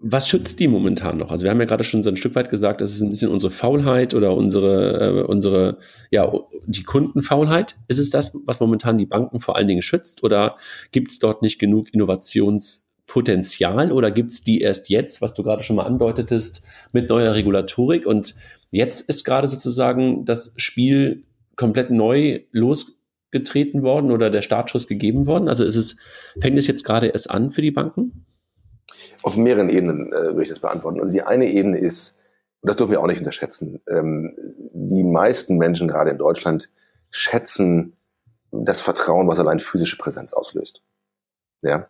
Was schützt die momentan noch? Also wir haben ja gerade schon so ein Stück weit gesagt, das ist ein bisschen unsere Faulheit oder unsere, äh, unsere, ja, die Kundenfaulheit. Ist es das, was momentan die Banken vor allen Dingen schützt? Oder gibt es dort nicht genug Innovationspotenzial? Oder gibt es die erst jetzt, was du gerade schon mal andeutetest, mit neuer Regulatorik? Und jetzt ist gerade sozusagen das Spiel komplett neu losgetreten worden oder der Startschuss gegeben worden? Also ist es, fängt es jetzt gerade erst an für die Banken? Auf mehreren Ebenen äh, würde ich das beantworten. Also die eine Ebene ist, und das dürfen wir auch nicht unterschätzen, ähm, die meisten Menschen gerade in Deutschland schätzen das Vertrauen, was allein physische Präsenz auslöst. Ja.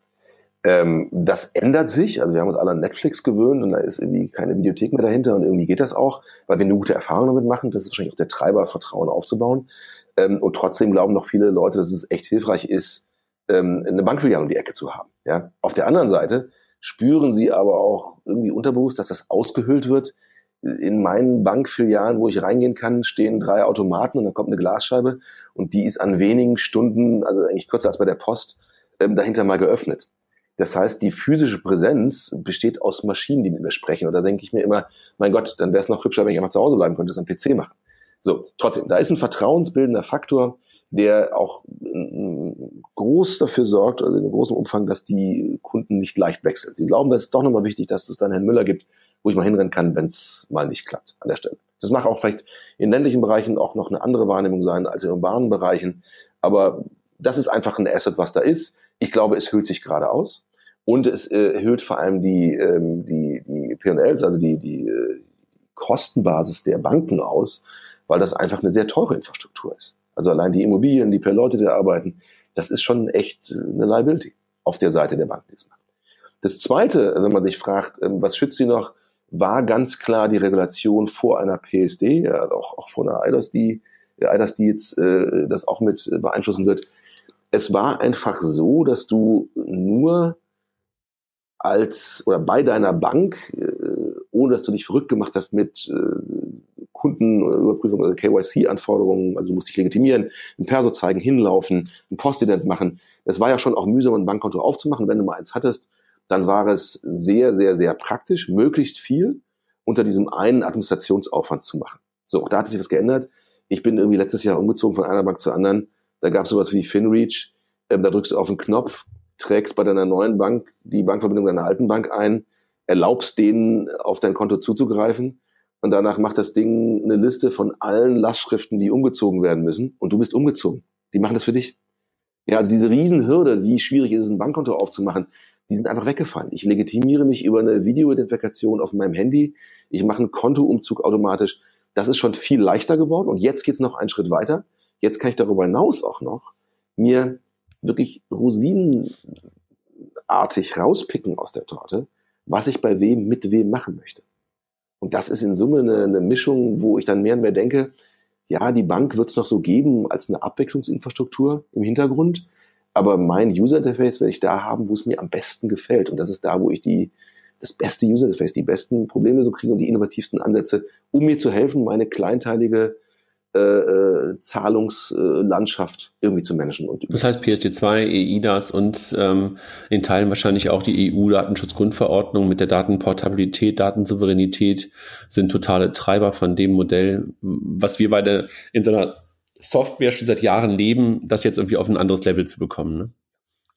Ähm, das ändert sich. Also wir haben uns alle an Netflix gewöhnt und da ist irgendwie keine Videothek mehr dahinter und irgendwie geht das auch, weil wir eine gute Erfahrung damit machen. Das ist wahrscheinlich auch der Treiber, Vertrauen aufzubauen. Ähm, und trotzdem glauben noch viele Leute, dass es echt hilfreich ist, ähm, eine Bankfiliale um die Ecke zu haben. Ja. Auf der anderen Seite spüren sie aber auch irgendwie unterbewusst, dass das ausgehöhlt wird. In meinen Bankfilialen, wo ich reingehen kann, stehen drei Automaten und dann kommt eine Glasscheibe und die ist an wenigen Stunden, also eigentlich kürzer als bei der Post, ähm, dahinter mal geöffnet. Das heißt, die physische Präsenz besteht aus Maschinen, die mit mir sprechen. Und da denke ich mir immer, mein Gott, dann wäre es noch hübscher, wenn ich einfach zu Hause bleiben könnte, das am PC machen. So, trotzdem, da ist ein vertrauensbildender Faktor, der auch groß dafür sorgt, also in großem Umfang, dass die Kunden nicht leicht wechseln. Sie glauben, das ist doch nochmal wichtig, dass es dann Herrn Müller gibt, wo ich mal hinrennen kann, wenn es mal nicht klappt an der Stelle. Das mag auch vielleicht in ländlichen Bereichen auch noch eine andere Wahrnehmung sein als in urbanen Bereichen. Aber das ist einfach ein Asset, was da ist. Ich glaube, es hüllt sich gerade aus. Und es äh, hüllt vor allem die, ähm, die, die P&Ls, also die, die äh, Kostenbasis der Banken aus, weil das einfach eine sehr teure Infrastruktur ist. Also allein die Immobilien, die per Leute da arbeiten, das ist schon echt eine Liability auf der Seite der Bank diesmal. Das Zweite, wenn man sich fragt, ähm, was schützt sie noch, war ganz klar die Regulation vor einer PSD, ja, auch, auch vor einer IDOS, die, IDOS, die jetzt äh, das auch mit beeinflussen wird. Es war einfach so, dass du nur als oder bei deiner Bank, äh, ohne dass du dich verrückt gemacht hast mit äh, Kundenüberprüfung, also KYC-Anforderungen, also du musst dich legitimieren, ein Perso zeigen, hinlaufen, ein Postident machen. Es war ja schon auch mühsam, ein Bankkonto aufzumachen. Wenn du mal eins hattest, dann war es sehr, sehr, sehr praktisch, möglichst viel unter diesem einen Administrationsaufwand zu machen. So, auch da hat sich was geändert. Ich bin irgendwie letztes Jahr umgezogen von einer Bank zur anderen. Da gab es sowas wie FinReach. Ähm, da drückst du auf den Knopf, trägst bei deiner neuen Bank die Bankverbindung deiner alten Bank ein, erlaubst denen auf dein Konto zuzugreifen und danach macht das Ding eine Liste von allen Lastschriften, die umgezogen werden müssen und du bist umgezogen. Die machen das für dich. Ja, also diese Riesenhürde, wie schwierig ist es, ein Bankkonto aufzumachen, die sind einfach weggefallen. Ich legitimiere mich über eine Videoidentifikation auf meinem Handy. Ich mache einen Kontoumzug automatisch. Das ist schon viel leichter geworden. Und jetzt geht's noch einen Schritt weiter. Jetzt kann ich darüber hinaus auch noch mir wirklich rosinenartig rauspicken aus der Torte, was ich bei wem mit wem machen möchte. Und das ist in Summe eine, eine Mischung, wo ich dann mehr und mehr denke, ja, die Bank wird es noch so geben als eine Abwicklungsinfrastruktur im Hintergrund, aber mein User Interface werde ich da haben, wo es mir am besten gefällt. Und das ist da, wo ich die, das beste User Interface, die besten Probleme so kriege und die innovativsten Ansätze, um mir zu helfen, meine kleinteilige äh, äh, Zahlungslandschaft irgendwie zu managen. Und das heißt PSD2, EIDAS und ähm, in Teilen wahrscheinlich auch die EU-Datenschutzgrundverordnung mit der Datenportabilität, Datensouveränität sind totale Treiber von dem Modell, was wir beide in so einer Software schon seit Jahren leben, das jetzt irgendwie auf ein anderes Level zu bekommen. Ne?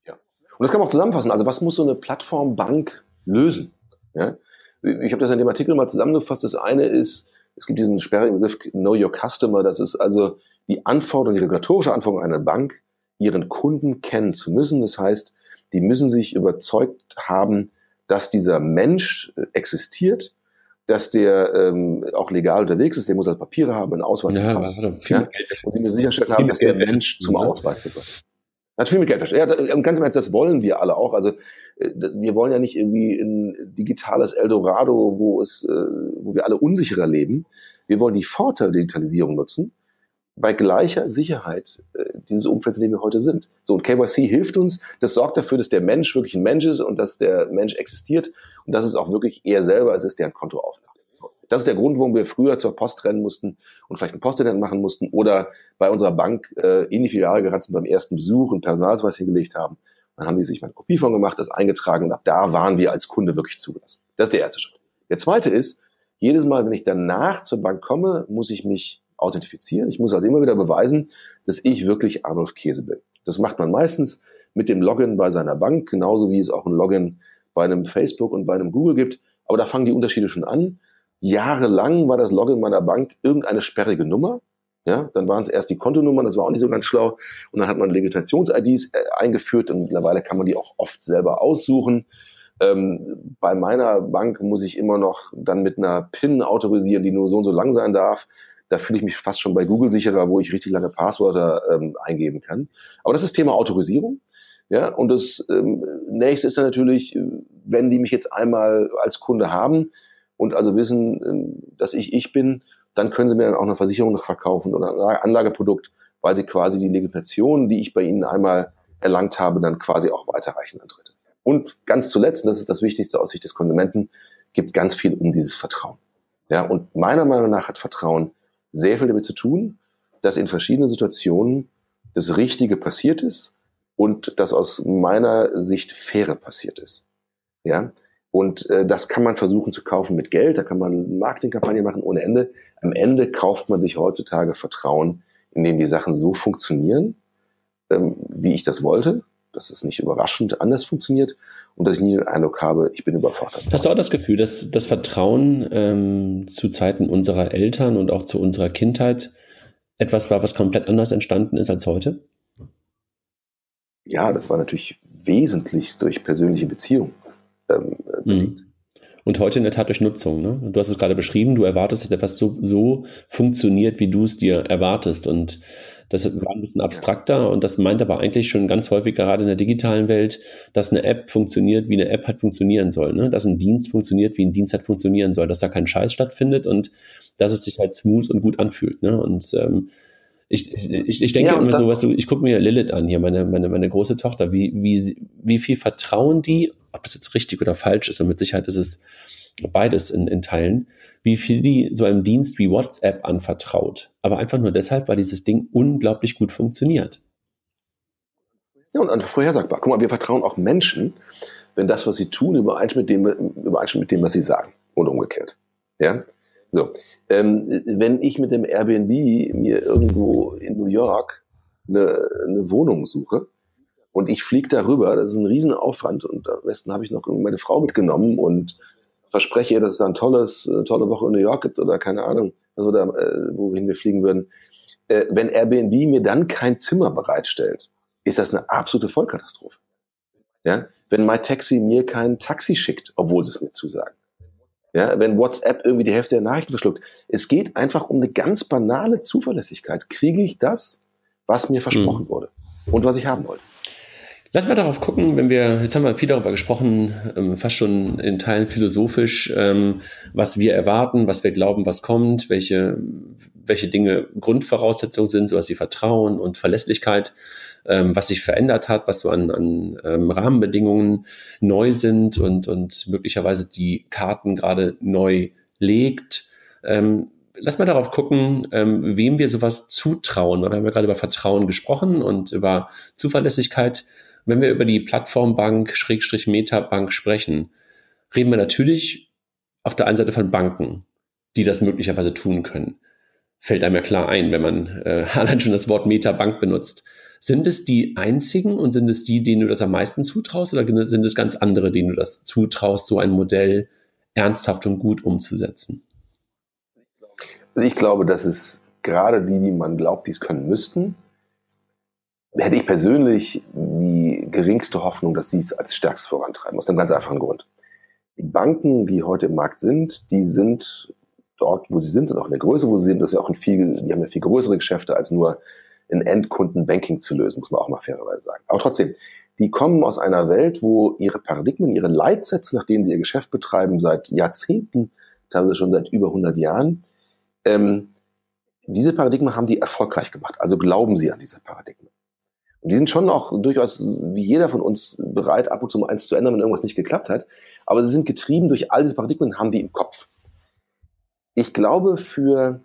Ja. Und das kann man auch zusammenfassen. Also was muss so eine Plattformbank lösen? Ja? Ich habe das in dem Artikel mal zusammengefasst. Das eine ist, es gibt diesen sperrigen Begriff Know Your Customer. Das ist also die Anforderung, die regulatorische Anforderung einer Bank, ihren Kunden kennen zu müssen. Das heißt, die müssen sich überzeugt haben, dass dieser Mensch äh, existiert, dass der ähm, auch legal unterwegs ist, der muss halt Papiere haben, einen Ausweis. Ja, Pass, ja? Und sie müssen sichergestellt haben, dass der Mensch zum Ausweis wird. Hat viel mit Geld Ja, ganz im Ernst, das wollen wir alle auch. Also äh, wir wollen ja nicht irgendwie ein digitales Eldorado, wo es, äh, wo wir alle unsicherer leben. Wir wollen die Vorteile der Digitalisierung nutzen, bei gleicher Sicherheit äh, dieses Umfelds, in dem wir heute sind. So, und KYC hilft uns, das sorgt dafür, dass der Mensch wirklich ein Mensch ist und dass der Mensch existiert und dass es auch wirklich er selber ist, der ein Konto aufmacht. Das ist der Grund, warum wir früher zur Post rennen mussten und vielleicht einen Postident machen mussten oder bei unserer Bank äh, ähnlich viele Jahre gerannt sind beim ersten Besuch einen Personalausweis hingelegt haben. Dann haben die sich mal eine Kopie von gemacht, das eingetragen und ab da waren wir als Kunde wirklich zugelassen. Das ist der erste Schritt. Der zweite ist, jedes Mal, wenn ich danach zur Bank komme, muss ich mich authentifizieren. Ich muss also immer wieder beweisen, dass ich wirklich Arnulf Käse bin. Das macht man meistens mit dem Login bei seiner Bank, genauso wie es auch ein Login bei einem Facebook und bei einem Google gibt. Aber da fangen die Unterschiede schon an. Jahrelang war das Login meiner Bank irgendeine sperrige Nummer. Ja, dann waren es erst die Kontonummern, das war auch nicht so ganz schlau. Und dann hat man Legitimations-IDs äh, eingeführt und mittlerweile kann man die auch oft selber aussuchen. Ähm, bei meiner Bank muss ich immer noch dann mit einer PIN autorisieren, die nur so und so lang sein darf. Da fühle ich mich fast schon bei Google sicherer, wo ich richtig lange Passwörter ähm, eingeben kann. Aber das ist Thema Autorisierung. Ja, und das ähm, nächste ist dann natürlich, äh, wenn die mich jetzt einmal als Kunde haben, und also wissen, ähm, dass ich ich bin, dann können sie mir dann auch eine Versicherung noch verkaufen oder ein Anlageprodukt, weil sie quasi die Legitimation, die ich bei ihnen einmal erlangt habe, dann quasi auch weiterreichen an Dritte. Und ganz zuletzt, und das ist das Wichtigste aus Sicht des Konsumenten, gibt es ganz viel um dieses Vertrauen. Ja, und meiner Meinung nach hat Vertrauen sehr viel damit zu tun, dass in verschiedenen Situationen das Richtige passiert ist und das aus meiner Sicht faire passiert ist. Ja, und äh, das kann man versuchen zu kaufen mit Geld, da kann man Marketingkampagne machen ohne Ende. Am Ende kauft man sich heutzutage Vertrauen, indem die Sachen so funktionieren, ähm, wie ich das wollte, dass es nicht überraschend anders funktioniert und dass ich nie den Eindruck habe, ich bin überfordert. Hast du auch das Gefühl, dass das Vertrauen ähm, zu Zeiten unserer Eltern und auch zu unserer Kindheit etwas war, was komplett anders entstanden ist als heute? Ja, das war natürlich wesentlich durch persönliche Beziehungen ähm, mhm. belegt. Und heute in der Tat durch Nutzung. Ne? Du hast es gerade beschrieben, du erwartest, dass etwas so, so funktioniert, wie du es dir erwartest. Und das war ein bisschen abstrakter und das meint aber eigentlich schon ganz häufig gerade in der digitalen Welt, dass eine App funktioniert, wie eine App halt funktionieren soll. Ne? Dass ein Dienst funktioniert, wie ein Dienst halt funktionieren soll. Dass da kein Scheiß stattfindet und dass es sich halt smooth und gut anfühlt. Ne? Und ähm, ich, ich, ich denke ja, immer so, was du, ich gucke mir Lilith an, hier, meine, meine, meine große Tochter, wie, wie, wie viel vertrauen die, ob das jetzt richtig oder falsch ist, und mit Sicherheit ist es beides in, in Teilen, wie viel die so einem Dienst wie WhatsApp anvertraut. Aber einfach nur deshalb, weil dieses Ding unglaublich gut funktioniert. Ja, und vorhersagbar. Guck mal, wir vertrauen auch Menschen, wenn das, was sie tun, übereinstimmt mit dem, übereinstimmt mit dem was sie sagen. Und umgekehrt. Ja? So, ähm, wenn ich mit dem Airbnb mir irgendwo in New York eine, eine Wohnung suche und ich fliege darüber, das ist ein Riesenaufwand und am besten habe ich noch meine Frau mitgenommen und verspreche ihr, dass es da ein tolles, eine tolle Woche in New York gibt oder keine Ahnung, also da, äh, wohin wir fliegen würden. Äh, wenn Airbnb mir dann kein Zimmer bereitstellt, ist das eine absolute Vollkatastrophe. Ja? Wenn MyTaxi mir kein Taxi schickt, obwohl sie es mir zusagen ja, wenn WhatsApp irgendwie die Hälfte der Nachrichten verschluckt. Es geht einfach um eine ganz banale Zuverlässigkeit. Kriege ich das, was mir versprochen mhm. wurde und was ich haben wollte? Lass mal darauf gucken, wenn wir, jetzt haben wir viel darüber gesprochen, ähm, fast schon in Teilen philosophisch, ähm, was wir erwarten, was wir glauben, was kommt, welche, welche Dinge Grundvoraussetzungen sind, sowas wie Vertrauen und Verlässlichkeit ähm, was sich verändert hat, was so an, an ähm, Rahmenbedingungen neu sind und, und möglicherweise die Karten gerade neu legt. Ähm, lass mal darauf gucken, ähm, wem wir sowas zutrauen. Wir haben ja gerade über Vertrauen gesprochen und über Zuverlässigkeit. Wenn wir über die Plattformbank, Schrägstrich Metabank sprechen, reden wir natürlich auf der einen Seite von Banken, die das möglicherweise tun können. Fällt einem ja klar ein, wenn man äh, allein schon das Wort Metabank benutzt. Sind es die einzigen und sind es die, denen du das am meisten zutraust oder sind es ganz andere, denen du das zutraust, so ein Modell ernsthaft und gut umzusetzen? Also ich glaube, dass es gerade die, die man glaubt, die es können müssten, hätte ich persönlich die geringste Hoffnung, dass sie es als stärkstes vorantreiben, aus einem ganz einfachen Grund. Die Banken, die heute im Markt sind, die sind dort, wo sie sind und auch in der Größe, wo sie sind, das ist ja auch ein viel, die haben ja viel größere Geschäfte als nur ein Endkunden-Banking zu lösen, muss man auch mal fairerweise sagen. Aber trotzdem, die kommen aus einer Welt, wo ihre Paradigmen, ihre Leitsätze, nach denen sie ihr Geschäft betreiben, seit Jahrzehnten, teilweise schon seit über 100 Jahren, ähm, diese Paradigmen haben die erfolgreich gemacht. Also glauben sie an diese Paradigmen. Und die sind schon auch durchaus, wie jeder von uns, bereit, ab und zu mal eins zu ändern, wenn irgendwas nicht geklappt hat. Aber sie sind getrieben durch all diese Paradigmen, haben die im Kopf. Ich glaube, für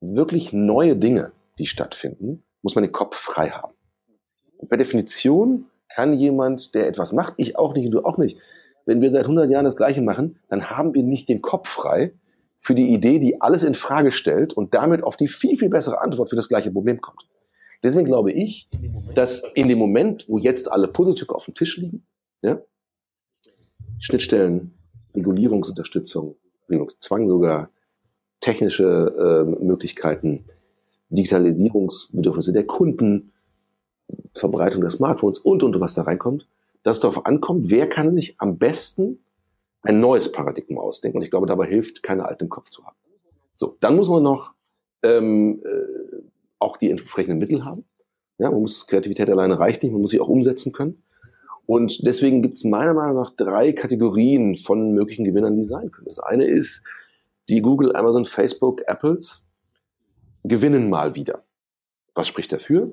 wirklich neue Dinge, die stattfinden, muss man den Kopf frei haben. Und per Definition kann jemand, der etwas macht, ich auch nicht und du auch nicht, wenn wir seit 100 Jahren das Gleiche machen, dann haben wir nicht den Kopf frei für die Idee, die alles in Frage stellt und damit auf die viel, viel bessere Antwort für das gleiche Problem kommt. Deswegen glaube ich, dass in dem Moment, wo jetzt alle Puzzlestücke auf dem Tisch liegen, ja, Schnittstellen, Regulierungsunterstützung, Regulierungszwang sogar, technische äh, Möglichkeiten, Digitalisierungsbedürfnisse der Kunden, Verbreitung der Smartphones und, und was da reinkommt, dass es darauf ankommt, wer kann sich am besten ein neues Paradigma ausdenken. Und ich glaube, dabei hilft, keine alte im Kopf zu haben. So, dann muss man noch ähm, äh, auch die entsprechenden Mittel haben. Ja, man muss Kreativität alleine reicht nicht, man muss sie auch umsetzen können. Und deswegen gibt es meiner Meinung nach drei Kategorien von möglichen Gewinnern, die sein können. Das eine ist, die Google, Amazon, Facebook, Apples gewinnen mal wieder. Was spricht dafür?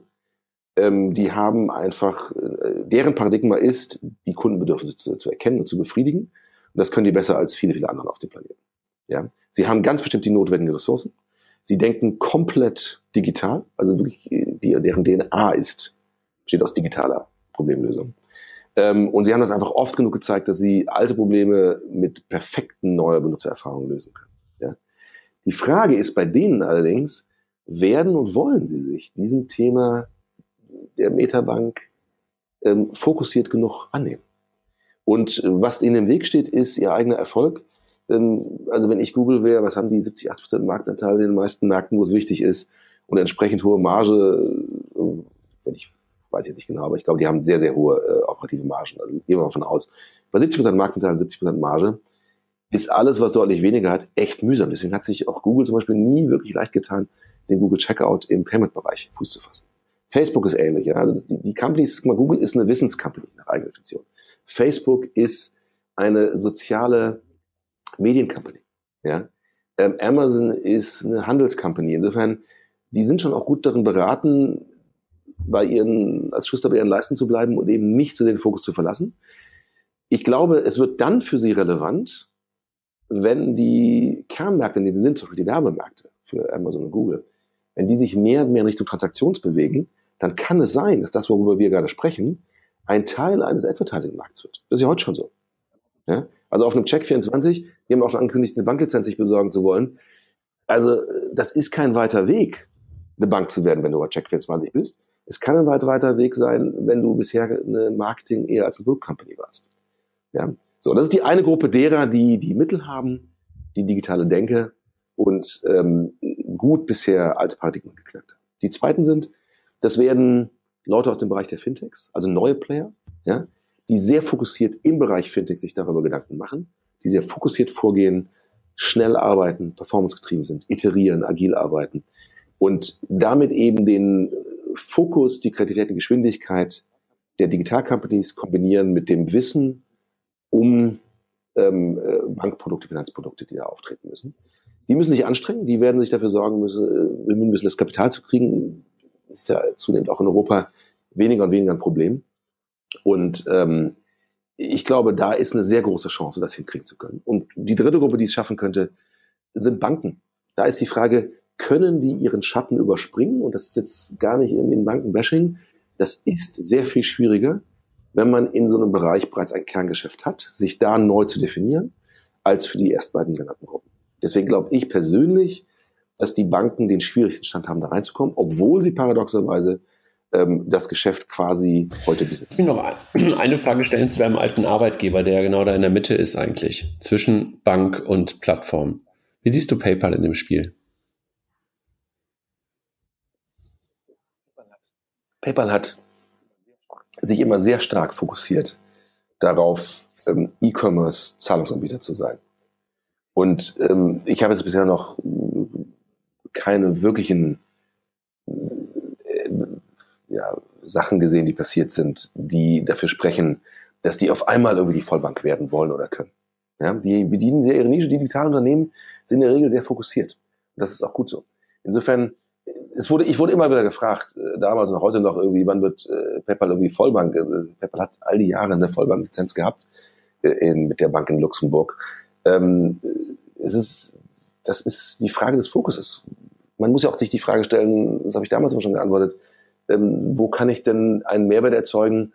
Ähm, die haben einfach, äh, deren Paradigma ist, die Kundenbedürfnisse zu, zu, erkennen und zu befriedigen. Und das können die besser als viele, viele andere auf dem Planeten. Ja? Sie haben ganz bestimmt die notwendigen Ressourcen. Sie denken komplett digital, also wirklich, die, deren DNA ist, besteht aus digitaler Problemlösung. Ähm, und sie haben das einfach oft genug gezeigt, dass sie alte Probleme mit perfekten neuer Benutzererfahrungen lösen können. Ja? Die Frage ist bei denen allerdings, werden und wollen sie sich diesem Thema der Metabank ähm, fokussiert genug annehmen? Und was ihnen im Weg steht, ist ihr eigener Erfolg. Ähm, also wenn ich Google wäre, was haben die 70, 80 Prozent Marktanteil in den meisten Märkten, wo es wichtig ist und entsprechend hohe Marge, äh, wenn ich weiß jetzt nicht genau, aber ich glaube, die haben sehr, sehr hohe äh, operative Margen. Also gehen wir mal davon aus. Bei 70 Prozent Marktanteil und 70 Prozent Marge ist alles, was deutlich weniger hat, echt mühsam. Deswegen hat sich auch Google zum Beispiel nie wirklich leicht getan, den Google Checkout im Payment-Bereich Fuß zu fassen. Facebook ist ähnlich. Ja? Also die, die Companies, Google ist eine Wissenscompany nach eigener Definition. Facebook ist eine soziale Mediencompany. Ja? Ähm, Amazon ist eine Handelscompany. Insofern, die sind schon auch gut darin beraten, bei ihren, als Schuster bei ihren Leisten zu bleiben und eben nicht zu den Fokus zu verlassen. Ich glaube, es wird dann für sie relevant, wenn die Kernmärkte, in denen sie sind, zum Beispiel die Werbemärkte für Amazon und Google, wenn die sich mehr und mehr in Richtung Transaktions bewegen, dann kann es sein, dass das, worüber wir gerade sprechen, ein Teil eines Advertising-Markts wird. Das ist ja heute schon so. Ja? Also auf einem Check24, die haben auch schon angekündigt, eine Banklizenz sich besorgen zu wollen. Also das ist kein weiter Weg, eine Bank zu werden, wenn du bei Check24 bist. Es kann ein weit weiter Weg sein, wenn du bisher eine Marketing eher als eine Group Company warst. Ja? So, das ist die eine Gruppe derer, die die Mittel haben, die digitale Denke und ähm, gut bisher alte Paradigmen haben. Die zweiten sind, das werden Leute aus dem Bereich der Fintechs, also neue Player, ja, die sehr fokussiert im Bereich Fintech sich darüber Gedanken machen, die sehr fokussiert vorgehen, schnell arbeiten, performancegetrieben sind, iterieren, agil arbeiten und damit eben den Fokus, die Kreativität, die Geschwindigkeit der Digital-Companies kombinieren mit dem Wissen um ähm, äh, Bankprodukte, Finanzprodukte, die da auftreten müssen. Die müssen sich anstrengen, die werden sich dafür sorgen müssen, äh, bemühen müssen, das Kapital zu kriegen. Das ist ja zunehmend auch in Europa weniger und weniger ein Problem. Und ähm, ich glaube, da ist eine sehr große Chance, das hinkriegen zu können. Und die dritte Gruppe, die es schaffen könnte, sind Banken. Da ist die Frage, können die ihren Schatten überspringen? Und das ist jetzt gar nicht in Bankenbashing. Das ist sehr viel schwieriger, wenn man in so einem Bereich bereits ein Kerngeschäft hat, sich da neu zu definieren, als für die erst beiden genannten Gruppen. Deswegen glaube ich persönlich, dass die Banken den schwierigsten Stand haben, da reinzukommen, obwohl sie paradoxerweise ähm, das Geschäft quasi heute besitzen. Ich will noch eine Frage stellen zu deinem alten Arbeitgeber, der genau da in der Mitte ist eigentlich, zwischen Bank und Plattform. Wie siehst du PayPal in dem Spiel? PayPal hat sich immer sehr stark fokussiert darauf, ähm, E-Commerce-Zahlungsanbieter zu sein. Und ähm, ich habe jetzt bisher noch keine wirklichen äh, ja, Sachen gesehen, die passiert sind, die dafür sprechen, dass die auf einmal irgendwie die Vollbank werden wollen oder können. Ja, die bedienen sehr ihre Nische. Die digitalen Unternehmen sind in der Regel sehr fokussiert. Und das ist auch gut so. Insofern, es wurde, ich wurde immer wieder gefragt, äh, damals und heute noch irgendwie, wann wird äh, PayPal irgendwie Vollbank? Äh, PayPal hat all die Jahre eine Vollbanklizenz gehabt äh, in, mit der Bank in Luxemburg. Ähm, es ist, das ist die Frage des Fokuses. Man muss ja auch sich die Frage stellen, das habe ich damals schon geantwortet, ähm, wo kann ich denn einen Mehrwert erzeugen,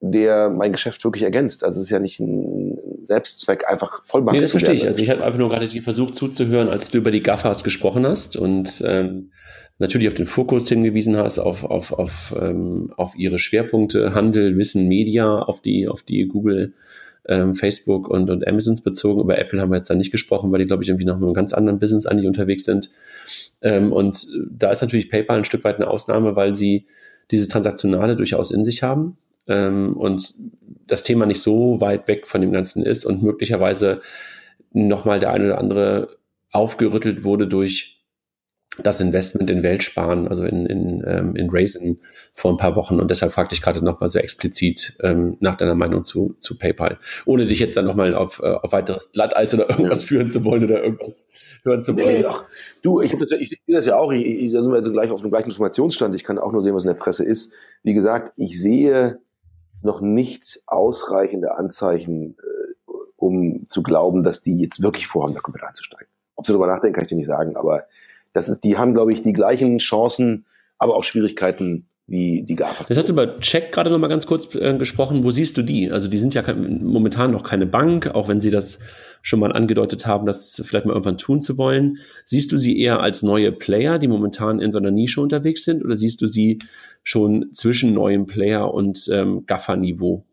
der mein Geschäft wirklich ergänzt. Also es ist ja nicht ein Selbstzweck, einfach Vollbank Nee, das verstehe ich. Also ich habe einfach nur gerade versucht zuzuhören, als du über die GAFAs gesprochen hast und ähm, natürlich auf den Fokus hingewiesen hast, auf, auf, auf, ähm, auf ihre Schwerpunkte, Handel, Wissen, Media, auf die, auf die Google, ähm, Facebook und, und Amazons bezogen. Über Apple haben wir jetzt da nicht gesprochen, weil die, glaube ich, irgendwie noch mit einem ganz anderen Business eigentlich unterwegs sind. Ähm, und da ist natürlich PayPal ein Stück weit eine Ausnahme, weil sie dieses Transaktionale durchaus in sich haben ähm, und das Thema nicht so weit weg von dem Ganzen ist und möglicherweise nochmal der eine oder andere aufgerüttelt wurde durch das Investment in Weltsparen, also in, in, ähm, in Raisin vor ein paar Wochen. Und deshalb fragte ich gerade nochmal so explizit ähm, nach deiner Meinung zu, zu PayPal. Ohne dich jetzt dann nochmal auf, äh, auf weiteres Glatteis oder irgendwas ja. führen zu wollen oder irgendwas hören zu wollen. Nee, ach, du, ich, das, ich, sehe das ja auch, ich, ich, da sind wir also gleich auf dem gleichen Informationsstand. Ich kann auch nur sehen, was in der Presse ist. Wie gesagt, ich sehe noch nicht ausreichende Anzeichen, äh, um zu glauben, dass die jetzt wirklich vorhaben, da komplett einzusteigen. Ob sie darüber nachdenken, kann ich dir nicht sagen, aber das ist, die haben, glaube ich, die gleichen Chancen, aber auch Schwierigkeiten wie die GAFAs. Das hast du über Check gerade noch mal ganz kurz äh, gesprochen. Wo siehst du die? Also die sind ja momentan noch keine Bank, auch wenn sie das schon mal angedeutet haben, das vielleicht mal irgendwann tun zu wollen. Siehst du sie eher als neue Player, die momentan in so einer Nische unterwegs sind, oder siehst du sie schon zwischen neuem Player und ähm, GAFA-Niveau?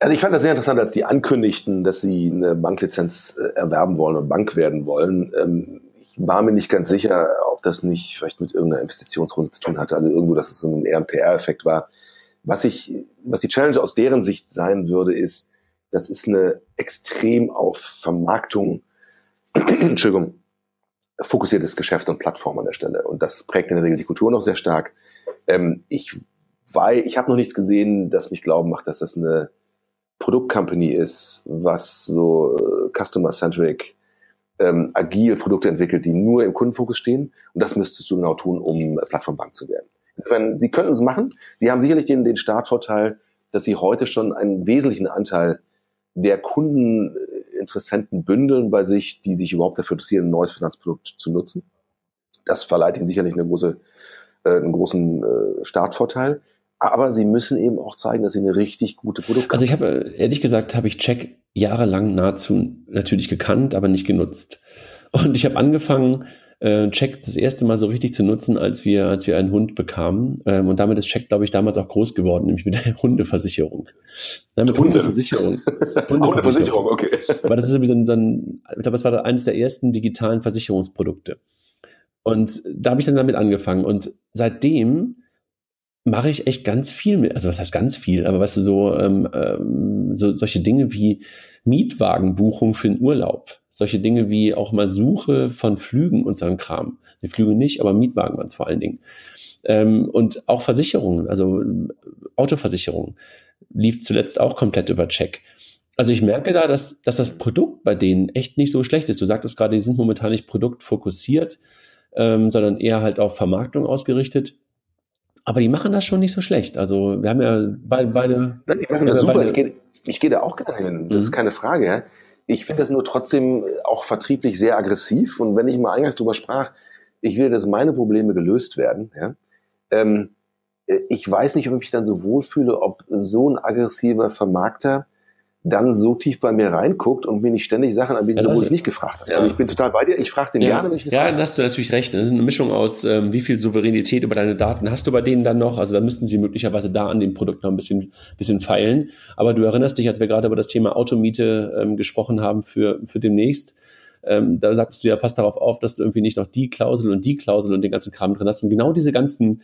Also ich fand das sehr interessant, als die ankündigten, dass sie eine Banklizenz äh, erwerben wollen und Bank werden wollen. Ähm, ich war mir nicht ganz sicher, ob das nicht vielleicht mit irgendeiner Investitionsrunde zu tun hatte. Also irgendwo, dass es ein eher ein PR-Effekt war. Was ich, was die Challenge aus deren Sicht sein würde, ist, das ist eine extrem auf Vermarktung, Entschuldigung, fokussiertes Geschäft und Plattform an der Stelle. Und das prägt in der Regel die Kultur noch sehr stark. Ähm, ich weil ich habe noch nichts gesehen, das mich glauben macht, dass das eine Produktcompany ist, was so äh, customer-centric ähm, agil Produkte entwickelt, die nur im Kundenfokus stehen. Und das müsstest du genau tun, um Plattformbank zu werden. Insofern, sie könnten es machen. Sie haben sicherlich den, den Startvorteil, dass sie heute schon einen wesentlichen Anteil der Kundeninteressenten bündeln bei sich, die sich überhaupt dafür interessieren, ein neues Finanzprodukt zu nutzen. Das verleiht ihnen sicherlich eine große, äh, einen großen äh, Startvorteil. Aber sie müssen eben auch zeigen, dass sie eine richtig gute Produkte Also ich habe, ehrlich gesagt, habe ich Check jahrelang nahezu natürlich gekannt, aber nicht genutzt. Und ich habe angefangen, äh, Check das erste Mal so richtig zu nutzen, als wir, als wir einen Hund bekamen. Ähm, und damit ist Check, glaube ich, damals auch groß geworden, nämlich mit der Hundeversicherung. Ja, mit Hundeversicherung. Hundeversicherung, okay. Aber das ist irgendwie so ein, so ein ich glaube, es war eines der ersten digitalen Versicherungsprodukte. Und da habe ich dann damit angefangen. Und seitdem mache ich echt ganz viel mit. Also was heißt ganz viel? Aber weißt du, so, ähm, ähm, so solche Dinge wie Mietwagenbuchung für den Urlaub. Solche Dinge wie auch mal Suche von Flügen und so ein Kram. Die Flüge nicht, aber Mietwagen waren es vor allen Dingen. Ähm, und auch Versicherungen, also Autoversicherungen, lief zuletzt auch komplett über Check. Also ich merke da, dass, dass das Produkt bei denen echt nicht so schlecht ist. Du sagtest gerade, die sind momentan nicht produktfokussiert, ähm, sondern eher halt auf Vermarktung ausgerichtet. Aber die machen das schon nicht so schlecht. Also wir haben ja beide. beide Nein, die machen das super. Ich gehe, ich gehe da auch gerne hin. Das mhm. ist keine Frage. Ich finde das nur trotzdem auch vertrieblich sehr aggressiv. Und wenn ich mal eingangs drüber sprach, ich will, dass meine Probleme gelöst werden. Ja. Ähm, äh, ich weiß nicht, ob ich mich dann so wohlfühle, ob so ein aggressiver Vermarkter dann so tief bei mir reinguckt und mir nicht ständig Sachen anbietet, ja, obwohl ich nicht gefragt habe. Ja. Also ich bin total bei dir. Ich frage den ja. gerne, wenn ich nicht Ja, dann hast du natürlich recht. Das ist eine Mischung aus, ähm, wie viel Souveränität über deine Daten hast du bei denen dann noch. Also da müssten sie möglicherweise da an dem Produkt noch ein bisschen, bisschen feilen. Aber du erinnerst dich, als wir gerade über das Thema Automiete ähm, gesprochen haben für, für demnächst, ähm, da sagst du ja, pass darauf auf, dass du irgendwie nicht noch die Klausel und die Klausel und den ganzen Kram drin hast. Und genau diese ganzen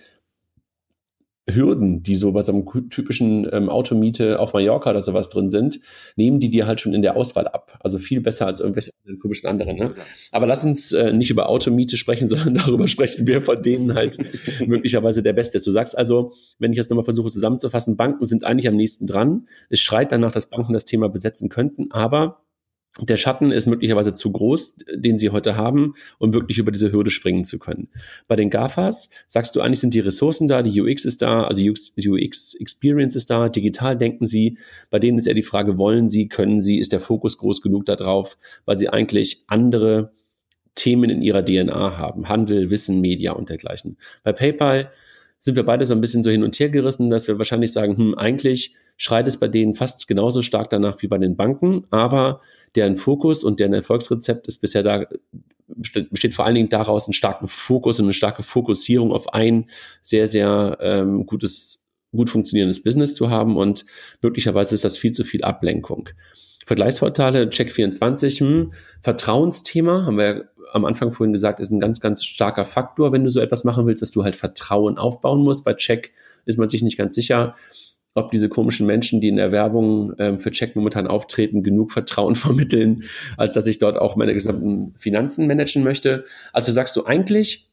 Hürden, die so bei so einem typischen ähm, Automiete auf Mallorca oder sowas drin sind, nehmen die dir halt schon in der Auswahl ab. Also viel besser als irgendwelche komischen anderen. Ne? Aber lass uns äh, nicht über Automiete sprechen, sondern darüber sprechen, wer von denen halt möglicherweise der Beste ist. Du sagst also, wenn ich das nochmal versuche zusammenzufassen, Banken sind eigentlich am nächsten dran. Es schreit danach, dass Banken das Thema besetzen könnten, aber der Schatten ist möglicherweise zu groß, den sie heute haben, um wirklich über diese Hürde springen zu können. Bei den GAFAs sagst du eigentlich sind die Ressourcen da, die UX ist da, also UX, UX Experience ist da, digital denken sie. Bei denen ist eher die Frage, wollen sie, können sie, ist der Fokus groß genug darauf, weil sie eigentlich andere Themen in ihrer DNA haben. Handel, Wissen, Media und dergleichen. Bei PayPal sind wir beide so ein bisschen so hin und her gerissen, dass wir wahrscheinlich sagen, hm, eigentlich schreit es bei denen fast genauso stark danach wie bei den Banken, aber deren Fokus und deren Erfolgsrezept ist bisher da, besteht vor allen Dingen daraus, einen starken Fokus und eine starke Fokussierung auf ein sehr, sehr ähm, gutes, gut funktionierendes Business zu haben und möglicherweise ist das viel zu viel Ablenkung. Vergleichsvorteile, Check24, hm, Vertrauensthema, haben wir am Anfang vorhin gesagt, ist ein ganz, ganz starker Faktor, wenn du so etwas machen willst, dass du halt Vertrauen aufbauen musst. Bei Check ist man sich nicht ganz sicher, ob diese komischen Menschen, die in der Werbung ähm, für Check momentan auftreten, genug Vertrauen vermitteln, als dass ich dort auch meine gesamten Finanzen managen möchte. Also sagst du, eigentlich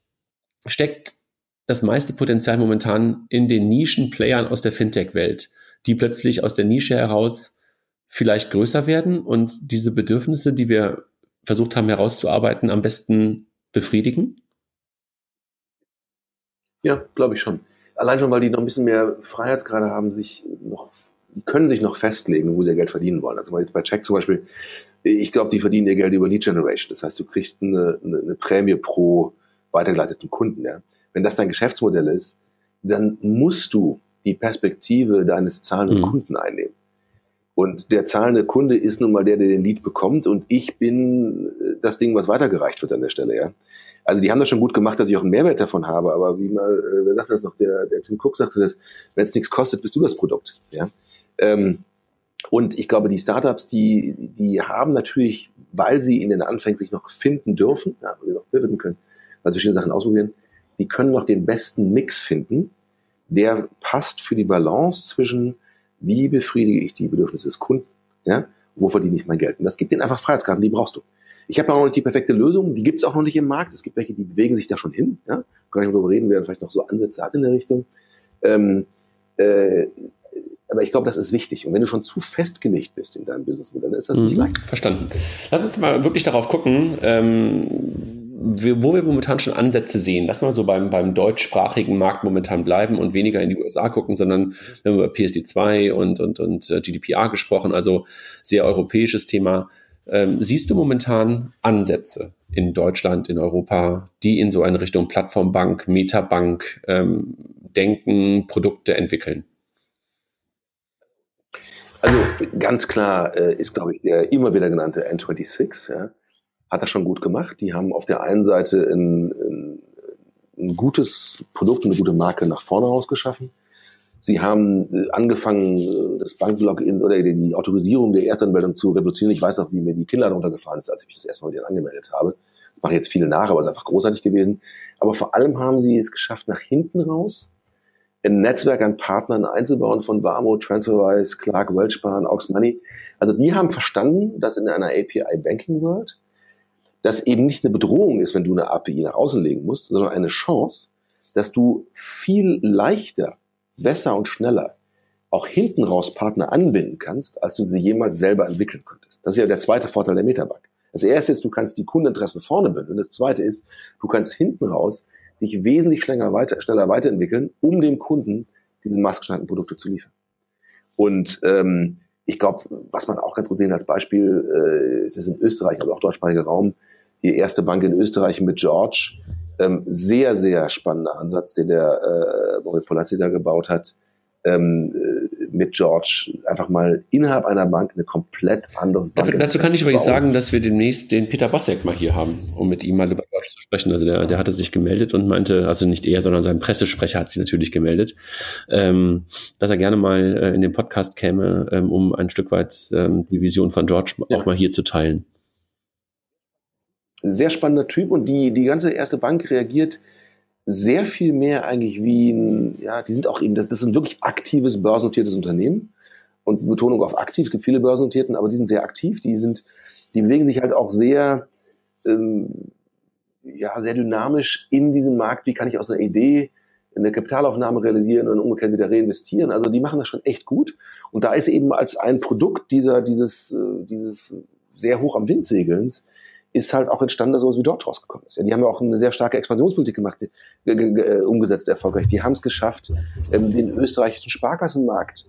steckt das meiste Potenzial momentan in den Nischenplayern aus der Fintech-Welt, die plötzlich aus der Nische heraus vielleicht größer werden und diese Bedürfnisse, die wir versucht haben herauszuarbeiten, am besten befriedigen? Ja, glaube ich schon. Allein schon, weil die noch ein bisschen mehr Freiheitsgrade haben, sich noch, können sich noch festlegen, wo sie ihr Geld verdienen wollen. Also jetzt bei Check zum Beispiel, ich glaube, die verdienen ihr Geld über Lead Generation. Das heißt, du kriegst eine, eine, eine Prämie pro weitergeleiteten Kunden. Ja. Wenn das dein Geschäftsmodell ist, dann musst du die Perspektive deines zahlenden mhm. Kunden einnehmen. Und der zahlende Kunde ist nun mal der, der den Lead bekommt und ich bin äh, das Ding, was weitergereicht wird an der Stelle, ja. Also die haben das schon gut gemacht, dass ich auch einen Mehrwert davon habe, aber wie mal, äh, wer sagt das noch, der, der Tim Cook sagte das, wenn es nichts kostet, bist du das Produkt, ja. Ähm, und ich glaube, die Startups, die, die haben natürlich, weil sie in den Anfängen sich noch finden dürfen, ja, weil sie noch pivoten können, weil sie verschiedene Sachen ausprobieren, die können noch den besten Mix finden, der passt für die Balance zwischen wie befriedige ich die Bedürfnisse des Kunden? Ja? Wo verdiene ich mein Geld? Und das gibt ihnen einfach Freiheitskarten, die brauchst du. Ich habe auch noch nicht die perfekte Lösung, die gibt es auch noch nicht im Markt. Es gibt welche, die bewegen sich da schon hin. Ja? Kann ich darüber reden, wer vielleicht noch so Ansätze hat in der Richtung. Ähm, äh, aber ich glaube, das ist wichtig. Und wenn du schon zu festgelegt bist in deinem Businessmodell, dann ist das mhm. nicht leicht. Verstanden. Lass uns mal wirklich darauf gucken. Ähm wo wir momentan schon Ansätze sehen, lass mal so beim, beim deutschsprachigen Markt momentan bleiben und weniger in die USA gucken, sondern wir haben über PSD2 und, und, und äh, GDPR gesprochen, also sehr europäisches Thema. Ähm, siehst du momentan Ansätze in Deutschland, in Europa, die in so eine Richtung Plattformbank, Metabank ähm, denken, Produkte entwickeln? Also ganz klar äh, ist, glaube ich, der immer wieder genannte N26, ja, hat das schon gut gemacht. Die haben auf der einen Seite ein, ein, ein gutes Produkt, eine gute Marke nach vorne rausgeschaffen. Sie haben äh, angefangen, äh, das Banklogin oder die Autorisierung der Erstanmeldung zu revolutionieren. Ich weiß noch, wie mir die Kinder darunter gefahren ist, als ich mich das erste Mal wieder angemeldet habe. Ich mache jetzt viele nach, aber es ist einfach großartig gewesen. Aber vor allem haben sie es geschafft, nach hinten raus ein Netzwerk an Partnern einzubauen von Warmo, TransferWise, Clark, Welchbahn, Aux Money. Also die haben verstanden, dass in einer API Banking World das eben nicht eine Bedrohung ist, wenn du eine API nach außen legen musst, sondern eine Chance, dass du viel leichter, besser und schneller auch hinten raus Partner anbinden kannst, als du sie jemals selber entwickeln könntest. Das ist ja der zweite Vorteil der Metabank. Das erste ist, du kannst die Kundeninteressen vorne bündeln. Das zweite ist, du kannst hinten raus dich wesentlich schneller, weiter, schneller weiterentwickeln, um dem Kunden diese maßgeschneiderten Produkte zu liefern. Und ähm, ich glaube, was man auch ganz gut sehen als Beispiel, äh, ist es in Österreich, also auch deutschsprachiger Raum, die erste Bank in Österreich mit George. Ähm, sehr, sehr spannender Ansatz, den der äh, Moritz Polazzi da gebaut hat. Ähm, äh, mit George einfach mal innerhalb einer Bank eine komplett andere Bank. Dafür, dazu kann ich übrigens sagen, dass wir demnächst den Peter Bossek mal hier haben, um mit ihm mal über George zu sprechen. Also der, der hatte sich gemeldet und meinte, also nicht er, sondern sein Pressesprecher hat sich natürlich gemeldet, ähm, dass er gerne mal äh, in den Podcast käme, ähm, um ein Stück weit ähm, die Vision von George ja. auch mal hier zu teilen sehr spannender Typ und die, die ganze erste Bank reagiert sehr viel mehr eigentlich wie ein, ja, die sind auch eben, das, das ist ein wirklich aktives, börsennotiertes Unternehmen. Und Betonung auf aktiv, es gibt viele börsennotierten, aber die sind sehr aktiv, die sind, die bewegen sich halt auch sehr, ähm, ja, sehr dynamisch in diesen Markt. Wie kann ich aus einer Idee eine Kapitalaufnahme realisieren und umgekehrt wieder reinvestieren? Also die machen das schon echt gut. Und da ist eben als ein Produkt dieser, dieses, äh, dieses sehr hoch am Wind segelns, ist halt auch entstanden, dass sowas wie George rausgekommen ist. Ja, die haben ja auch eine sehr starke Expansionspolitik gemacht, äh, umgesetzt erfolgreich. Die haben es geschafft, ähm, den österreichischen Sparkassenmarkt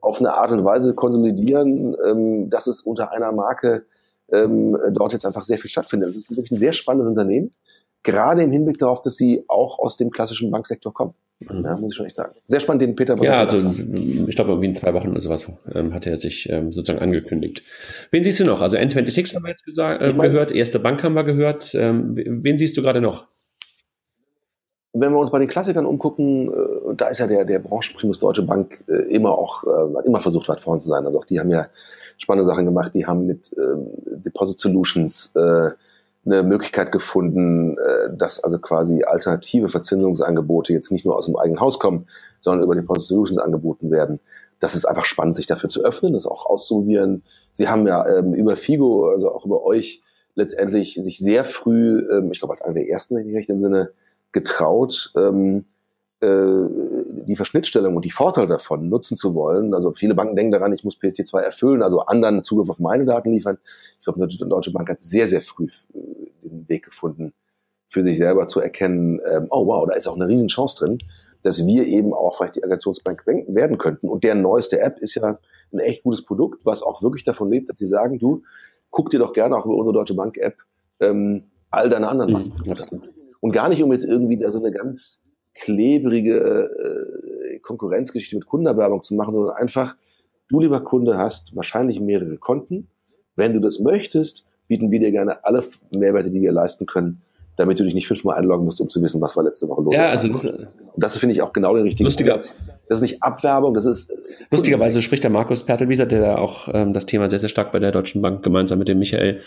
auf eine Art und Weise konsolidieren, ähm, dass es unter einer Marke ähm, dort jetzt einfach sehr viel stattfindet. Das ist wirklich ein sehr spannendes Unternehmen, gerade im Hinblick darauf, dass sie auch aus dem klassischen Banksektor kommen. Mhm. Ja, muss ich schon echt sagen. Sehr spannend, den Peter. Ja, also ich glaube, irgendwie in zwei Wochen oder sowas ähm, hat er sich ähm, sozusagen angekündigt. Wen siehst du noch? Also N26 haben wir jetzt gesagt, äh, mein, gehört, Erste Bank haben wir gehört. Ähm, wen siehst du gerade noch? Wenn wir uns bei den Klassikern umgucken, äh, da ist ja der, der Branchenprimus Deutsche Bank äh, immer auch, äh, immer versucht, weit vorne zu sein. Also auch die haben ja spannende Sachen gemacht. Die haben mit ähm, Deposit Solutions äh, eine Möglichkeit gefunden, äh, dass also quasi alternative Verzinsungsangebote jetzt nicht nur aus dem eigenen Haus kommen, sondern über Deposit Solutions angeboten werden. Das ist einfach spannend, sich dafür zu öffnen, das auch auszuprobieren. Sie haben ja ähm, über Figo, also auch über euch, letztendlich sich sehr früh, ähm, ich glaube als einer der ersten, wenn ich recht entsinne, getraut, ähm, äh, die Verschnittstellung und die Vorteile davon nutzen zu wollen. Also viele Banken denken daran, ich muss PSD2 erfüllen, also anderen Zugriff auf meine Daten liefern. Ich glaube, die Deutsche Bank hat sehr, sehr früh äh, den Weg gefunden, für sich selber zu erkennen, ähm, oh wow, da ist auch eine Riesenchance drin, dass wir eben auch vielleicht die Aggregationsbank werden könnten. Und deren neueste App ist ja ein echt gutes Produkt, was auch wirklich davon lebt, dass sie sagen, du, guck dir doch gerne auch über unsere Deutsche Bank App ähm, all deine anderen mhm, Banken. Und gar nicht, um jetzt irgendwie da so eine ganz klebrige äh, Konkurrenzgeschichte mit Kundenerwerbung zu machen, sondern einfach, du lieber Kunde hast wahrscheinlich mehrere Konten. Wenn du das möchtest, bieten wir dir gerne alle Mehrwerte, die wir leisten können, damit du dich nicht fünfmal einloggen musst, um zu wissen, was war letzte Woche los. Ja, also das, das finde ich auch genau der richtige lustiger, Platz. Das ist nicht Abwerbung, das ist. Lustigerweise spricht der Markus Pertelwieser, der da auch ähm, das Thema sehr, sehr stark bei der Deutschen Bank gemeinsam mit dem Michael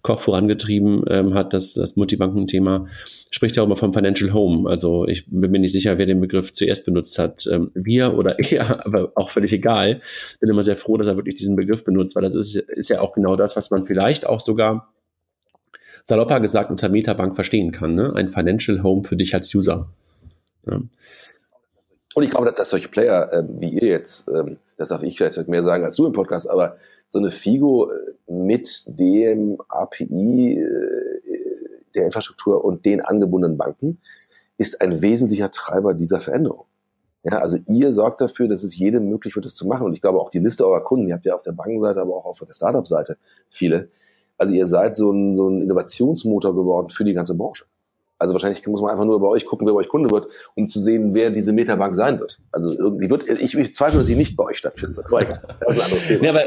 Koch vorangetrieben ähm, hat, das, das Multibanken-Thema, spricht ja auch immer vom Financial Home. Also ich bin mir nicht sicher, wer den Begriff zuerst benutzt hat. Ähm, wir oder er, aber auch völlig egal. Bin immer sehr froh, dass er wirklich diesen Begriff benutzt, weil das ist, ist ja auch genau das, was man vielleicht auch sogar salopper gesagt unter Metabank verstehen kann. Ne? Ein Financial Home für dich als User. Ja. Und ich glaube, dass solche Player äh, wie ihr jetzt, ähm, das darf ich vielleicht mehr sagen als du im Podcast, aber so eine Figo äh, mit dem API äh, der Infrastruktur und den angebundenen Banken ist ein wesentlicher Treiber dieser Veränderung. Ja, also ihr sorgt dafür, dass es jedem möglich wird, das zu machen. Und ich glaube auch die Liste eurer Kunden, ihr habt ja auf der Bankenseite, aber auch auf der Startup-Seite viele, also ihr seid so ein, so ein Innovationsmotor geworden für die ganze Branche. Also wahrscheinlich muss man einfach nur bei euch gucken, wer bei euch Kunde wird, um zu sehen, wer diese Metabank sein wird. Also irgendwie wird, ich, ich zweifle, dass sie nicht bei euch stattfinden wird. Das ist ein anderes Thema. Ja, aber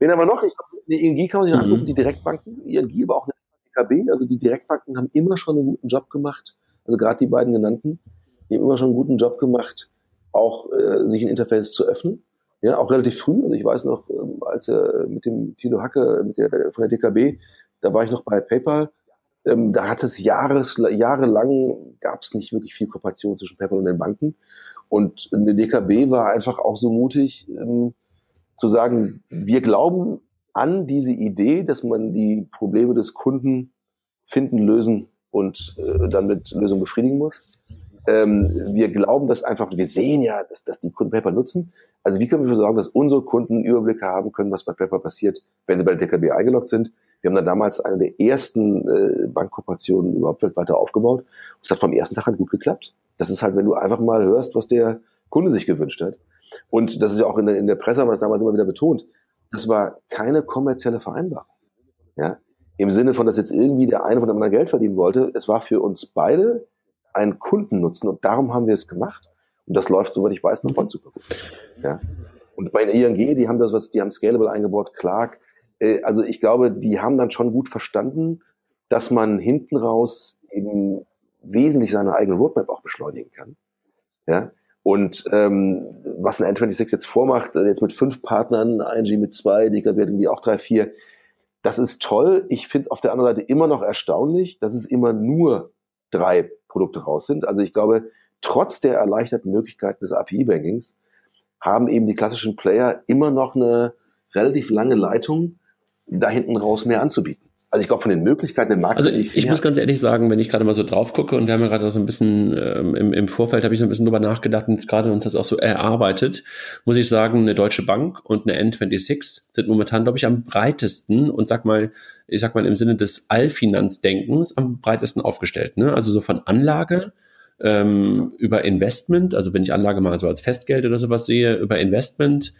Wen haben wir noch? Ich glaube, eine ING kann man sich mhm. angucken, die Direktbanken. ING, aber auch eine DKB. Also die Direktbanken haben immer schon einen guten Job gemacht. Also gerade die beiden genannten, die haben immer schon einen guten Job gemacht, auch äh, sich in Interfaces zu öffnen. Ja, auch relativ früh. Also ich weiß noch, ähm, als er mit dem Tilo Hacke mit der, von der DKB, da war ich noch bei PayPal. Ähm, da hat es Jahres, jahrelang gab es nicht wirklich viel Kooperation zwischen PayPal und den Banken. Und eine DKB war einfach auch so mutig ähm, zu sagen, wir glauben an diese Idee, dass man die Probleme des Kunden finden, lösen und äh, dann mit Lösungen befriedigen muss. Ähm, wir glauben das einfach, wir sehen ja, dass, dass die Kunden PayPal nutzen. Also wie können wir dafür sorgen, dass unsere Kunden Überblicke haben können, was bei PayPal passiert, wenn sie bei der DKB eingeloggt sind? Wir haben dann damals eine der ersten äh, Bankkooperationen überhaupt weltweit aufgebaut. Es hat vom ersten Tag an gut geklappt. Das ist halt, wenn du einfach mal hörst, was der Kunde sich gewünscht hat. Und das ist ja auch in der, in der Presse, haben wir es damals immer wieder betont. Das war keine kommerzielle Vereinbarung. Ja? Im Sinne von, dass jetzt irgendwie der eine von dem anderen Geld verdienen wollte. Es war für uns beide ein Kundennutzen und darum haben wir es gemacht. Und das läuft, soweit ich weiß, noch heute super gut. Ja. Und bei der ING, die haben das was, die haben Scalable eingebaut, Clark. Äh, also ich glaube, die haben dann schon gut verstanden, dass man hinten raus eben wesentlich seine eigene Roadmap auch beschleunigen kann. Ja. Und ähm, was ein N26 jetzt vormacht, äh, jetzt mit fünf Partnern, ING mit zwei, DKB irgendwie auch drei, vier, das ist toll. Ich finde es auf der anderen Seite immer noch erstaunlich, dass es immer nur drei Produkte raus sind. Also ich glaube, trotz der erleichterten Möglichkeiten des API-Bankings haben eben die klassischen Player immer noch eine relativ lange Leitung, da hinten raus mehr anzubieten. Also ich glaube, von den Möglichkeiten im Markt. Also ich, ich muss ganz ehrlich sagen, wenn ich gerade mal so drauf gucke und wir haben ja gerade so ein bisschen ähm, im, im Vorfeld habe ich so ein bisschen drüber nachgedacht und jetzt gerade uns das auch so erarbeitet, muss ich sagen, eine Deutsche Bank und eine N26 sind momentan, glaube ich, am breitesten und sag mal, ich sag mal im Sinne des Allfinanzdenkens am breitesten aufgestellt. Ne? Also so von Anlage ähm, über Investment, also wenn ich Anlage mal so als Festgeld oder sowas sehe, über Investment,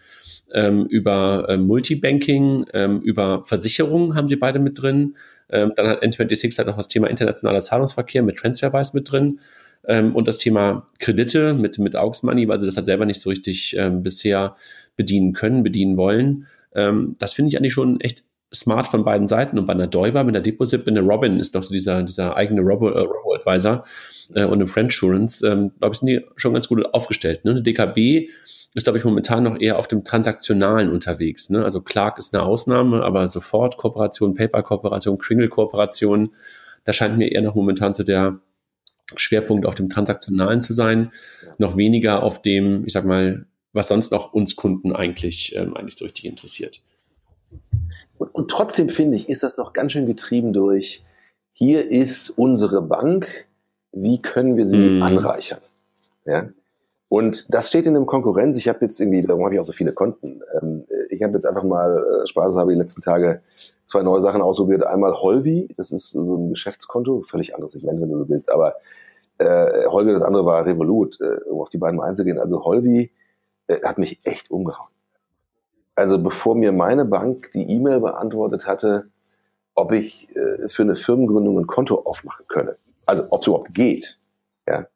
ähm, über ähm, Multibanking, ähm, über Versicherungen haben sie beide mit drin. Ähm, dann hat N26 halt noch das Thema internationaler Zahlungsverkehr mit Transferwise mit drin. Ähm, und das Thema Kredite mit, mit Aux Money, weil sie das halt selber nicht so richtig ähm, bisher bedienen können, bedienen wollen. Ähm, das finde ich eigentlich schon echt smart von beiden Seiten. Und bei einer Däuber, mit einer Deposit, mit einer Robin ist doch so dieser, dieser eigene Robo, äh, Robo äh, und eine Friendsurance, ähm, glaube ich, sind die schon ganz gut aufgestellt. Ne? Eine DKB ist, glaube ich, momentan noch eher auf dem Transaktionalen unterwegs. Ne? Also Clark ist eine Ausnahme, aber sofort Kooperation, PayPal-Kooperation, Kringle-Kooperation, da scheint mir eher noch momentan so der Schwerpunkt auf dem Transaktionalen zu sein, noch weniger auf dem, ich sag mal, was sonst noch uns Kunden eigentlich, ähm, eigentlich so richtig interessiert. Und, und trotzdem finde ich, ist das noch ganz schön getrieben durch, hier ist unsere Bank, wie können wir sie mm. anreichern? Ja? Und das steht in einem Konkurrenz. Ich habe jetzt irgendwie, darum habe ich auch so viele Konten. Ähm, ich habe jetzt einfach mal äh, Spaß, habe die letzten Tage zwei neue Sachen ausprobiert. Einmal Holvi, das ist so ein Geschäftskonto, völlig anderes Segment, wenn du so willst. Aber äh, Holvi, das andere war Revolut, äh, um auf die beiden mal einzugehen. Also Holvi äh, hat mich echt umgehauen. Also bevor mir meine Bank die E-Mail beantwortet hatte, ob ich äh, für eine Firmengründung ein Konto aufmachen könne. Also ob es überhaupt geht. Ja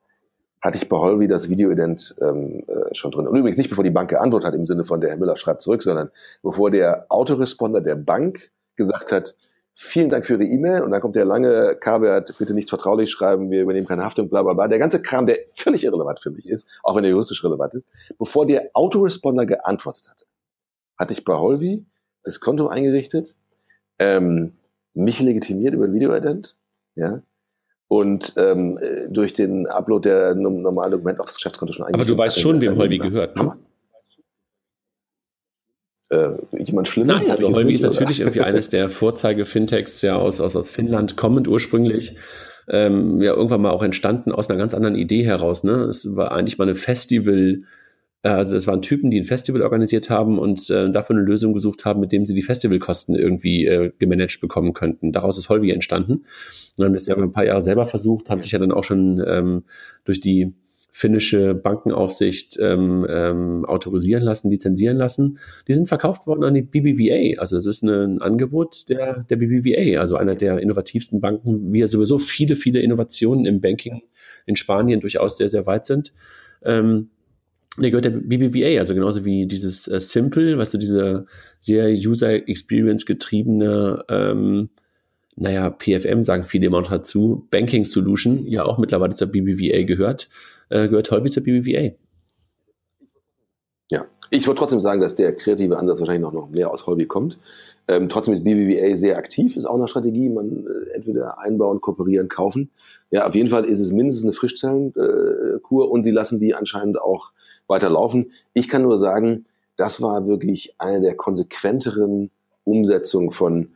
hatte ich bei Holby das Videoident ähm, äh, schon drin. Und übrigens nicht, bevor die Bank geantwortet hat, im Sinne von der Herr Müller schreibt zurück, sondern bevor der Autoresponder der Bank gesagt hat, vielen Dank für Ihre E-Mail und dann kommt der lange K-Wert, bitte nichts vertraulich schreiben, wir übernehmen keine Haftung, bla bla bla. Der ganze Kram, der völlig irrelevant für mich ist, auch wenn er juristisch relevant ist, bevor der Autoresponder geantwortet hatte, hatte ich bei Holvi das Konto eingerichtet, ähm, mich legitimiert über ein Videoident, ja, und ähm, durch den Upload der normalen Dokumente auf das Geschäftskonto schon Aber du weißt schon, wem Holby gehört, ne? Äh, jemand schlimmer? Nein, also Holby ist natürlich irgendwie eines der Vorzeige-Fintechs ja aus, aus, aus Finnland kommend ursprünglich. Ähm, ja, irgendwann mal auch entstanden aus einer ganz anderen Idee heraus. Ne? Es war eigentlich mal eine Festival- äh, also das waren Typen, die ein Festival organisiert haben und äh, dafür eine Lösung gesucht haben, mit dem sie die Festivalkosten irgendwie äh, gemanagt bekommen könnten. Daraus ist Holvi entstanden. Und haben das ja ein paar Jahre selber versucht, haben sich ja dann auch schon ähm, durch die finnische Bankenaufsicht ähm, ähm, autorisieren lassen, lizenzieren lassen. Die sind verkauft worden an die BBVA. Also es ist ein Angebot der, der BBVA, also einer der innovativsten Banken, wie ja sowieso viele, viele Innovationen im Banking in Spanien durchaus sehr, sehr weit sind. Ähm, der gehört der BBVA, also genauso wie dieses äh, Simple, weißt du, diese sehr User Experience getriebene, ähm, naja, PFM sagen viele immer noch dazu, Banking Solution, ja auch mittlerweile zur BBVA gehört, äh, gehört häufig zur BBVA. Ja, ich würde trotzdem sagen, dass der kreative Ansatz wahrscheinlich noch, noch mehr aus Holby kommt. Ähm, trotzdem ist BBVA sehr aktiv, ist auch eine Strategie. Man äh, entweder einbauen, kooperieren, kaufen. Ja, auf jeden Fall ist es mindestens eine Frischzellenkur und sie lassen die anscheinend auch weiterlaufen. Ich kann nur sagen, das war wirklich eine der konsequenteren Umsetzungen von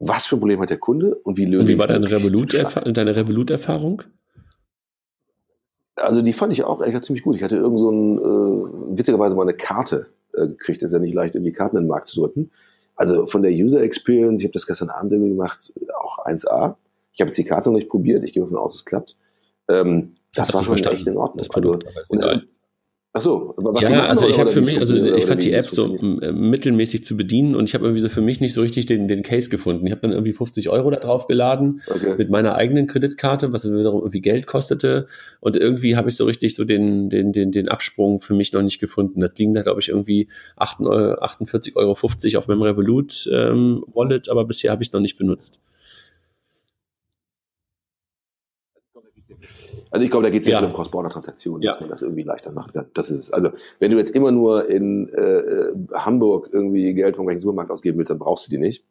was für ein Problem hat der Kunde und wie löse und wie war deine Revolut-Erfahrung? Deine Revolut-Erfahrung? Also die fand ich auch eigentlich ziemlich gut. Ich hatte irgend so ein, äh, witzigerweise mal eine Karte äh, gekriegt. Das ist ja nicht leicht, irgendwie Karten in den Markt zu drücken. Also von der User Experience, ich habe das gestern Abend irgendwie gemacht, auch 1A. Ich habe jetzt die Karte noch nicht probiert. Ich gehe davon aus, es klappt. Ähm, das war schon verstanden. echt in Ordnung. Das Produkt, also, und, Ach so, was ja, also ich habe für mich, also ich fand die App so äh, mittelmäßig zu bedienen und ich habe irgendwie so für mich nicht so richtig den, den Case gefunden. Ich habe dann irgendwie 50 Euro da drauf geladen okay. mit meiner eigenen Kreditkarte, was wiederum irgendwie Geld kostete und irgendwie habe ich so richtig so den, den, den, den Absprung für mich noch nicht gefunden. Das liegen da glaube ich irgendwie 48,50 Euro auf meinem Revolut ähm, Wallet, aber bisher habe ich es noch nicht benutzt. Also ich glaube, da geht es ja um Cross-Border-Transaktionen, ja. dass man das irgendwie leichter macht. Das ist es. Also wenn du jetzt immer nur in äh, äh, Hamburg irgendwie Geld vom gleichen Supermarkt ausgeben willst, dann brauchst du die nicht.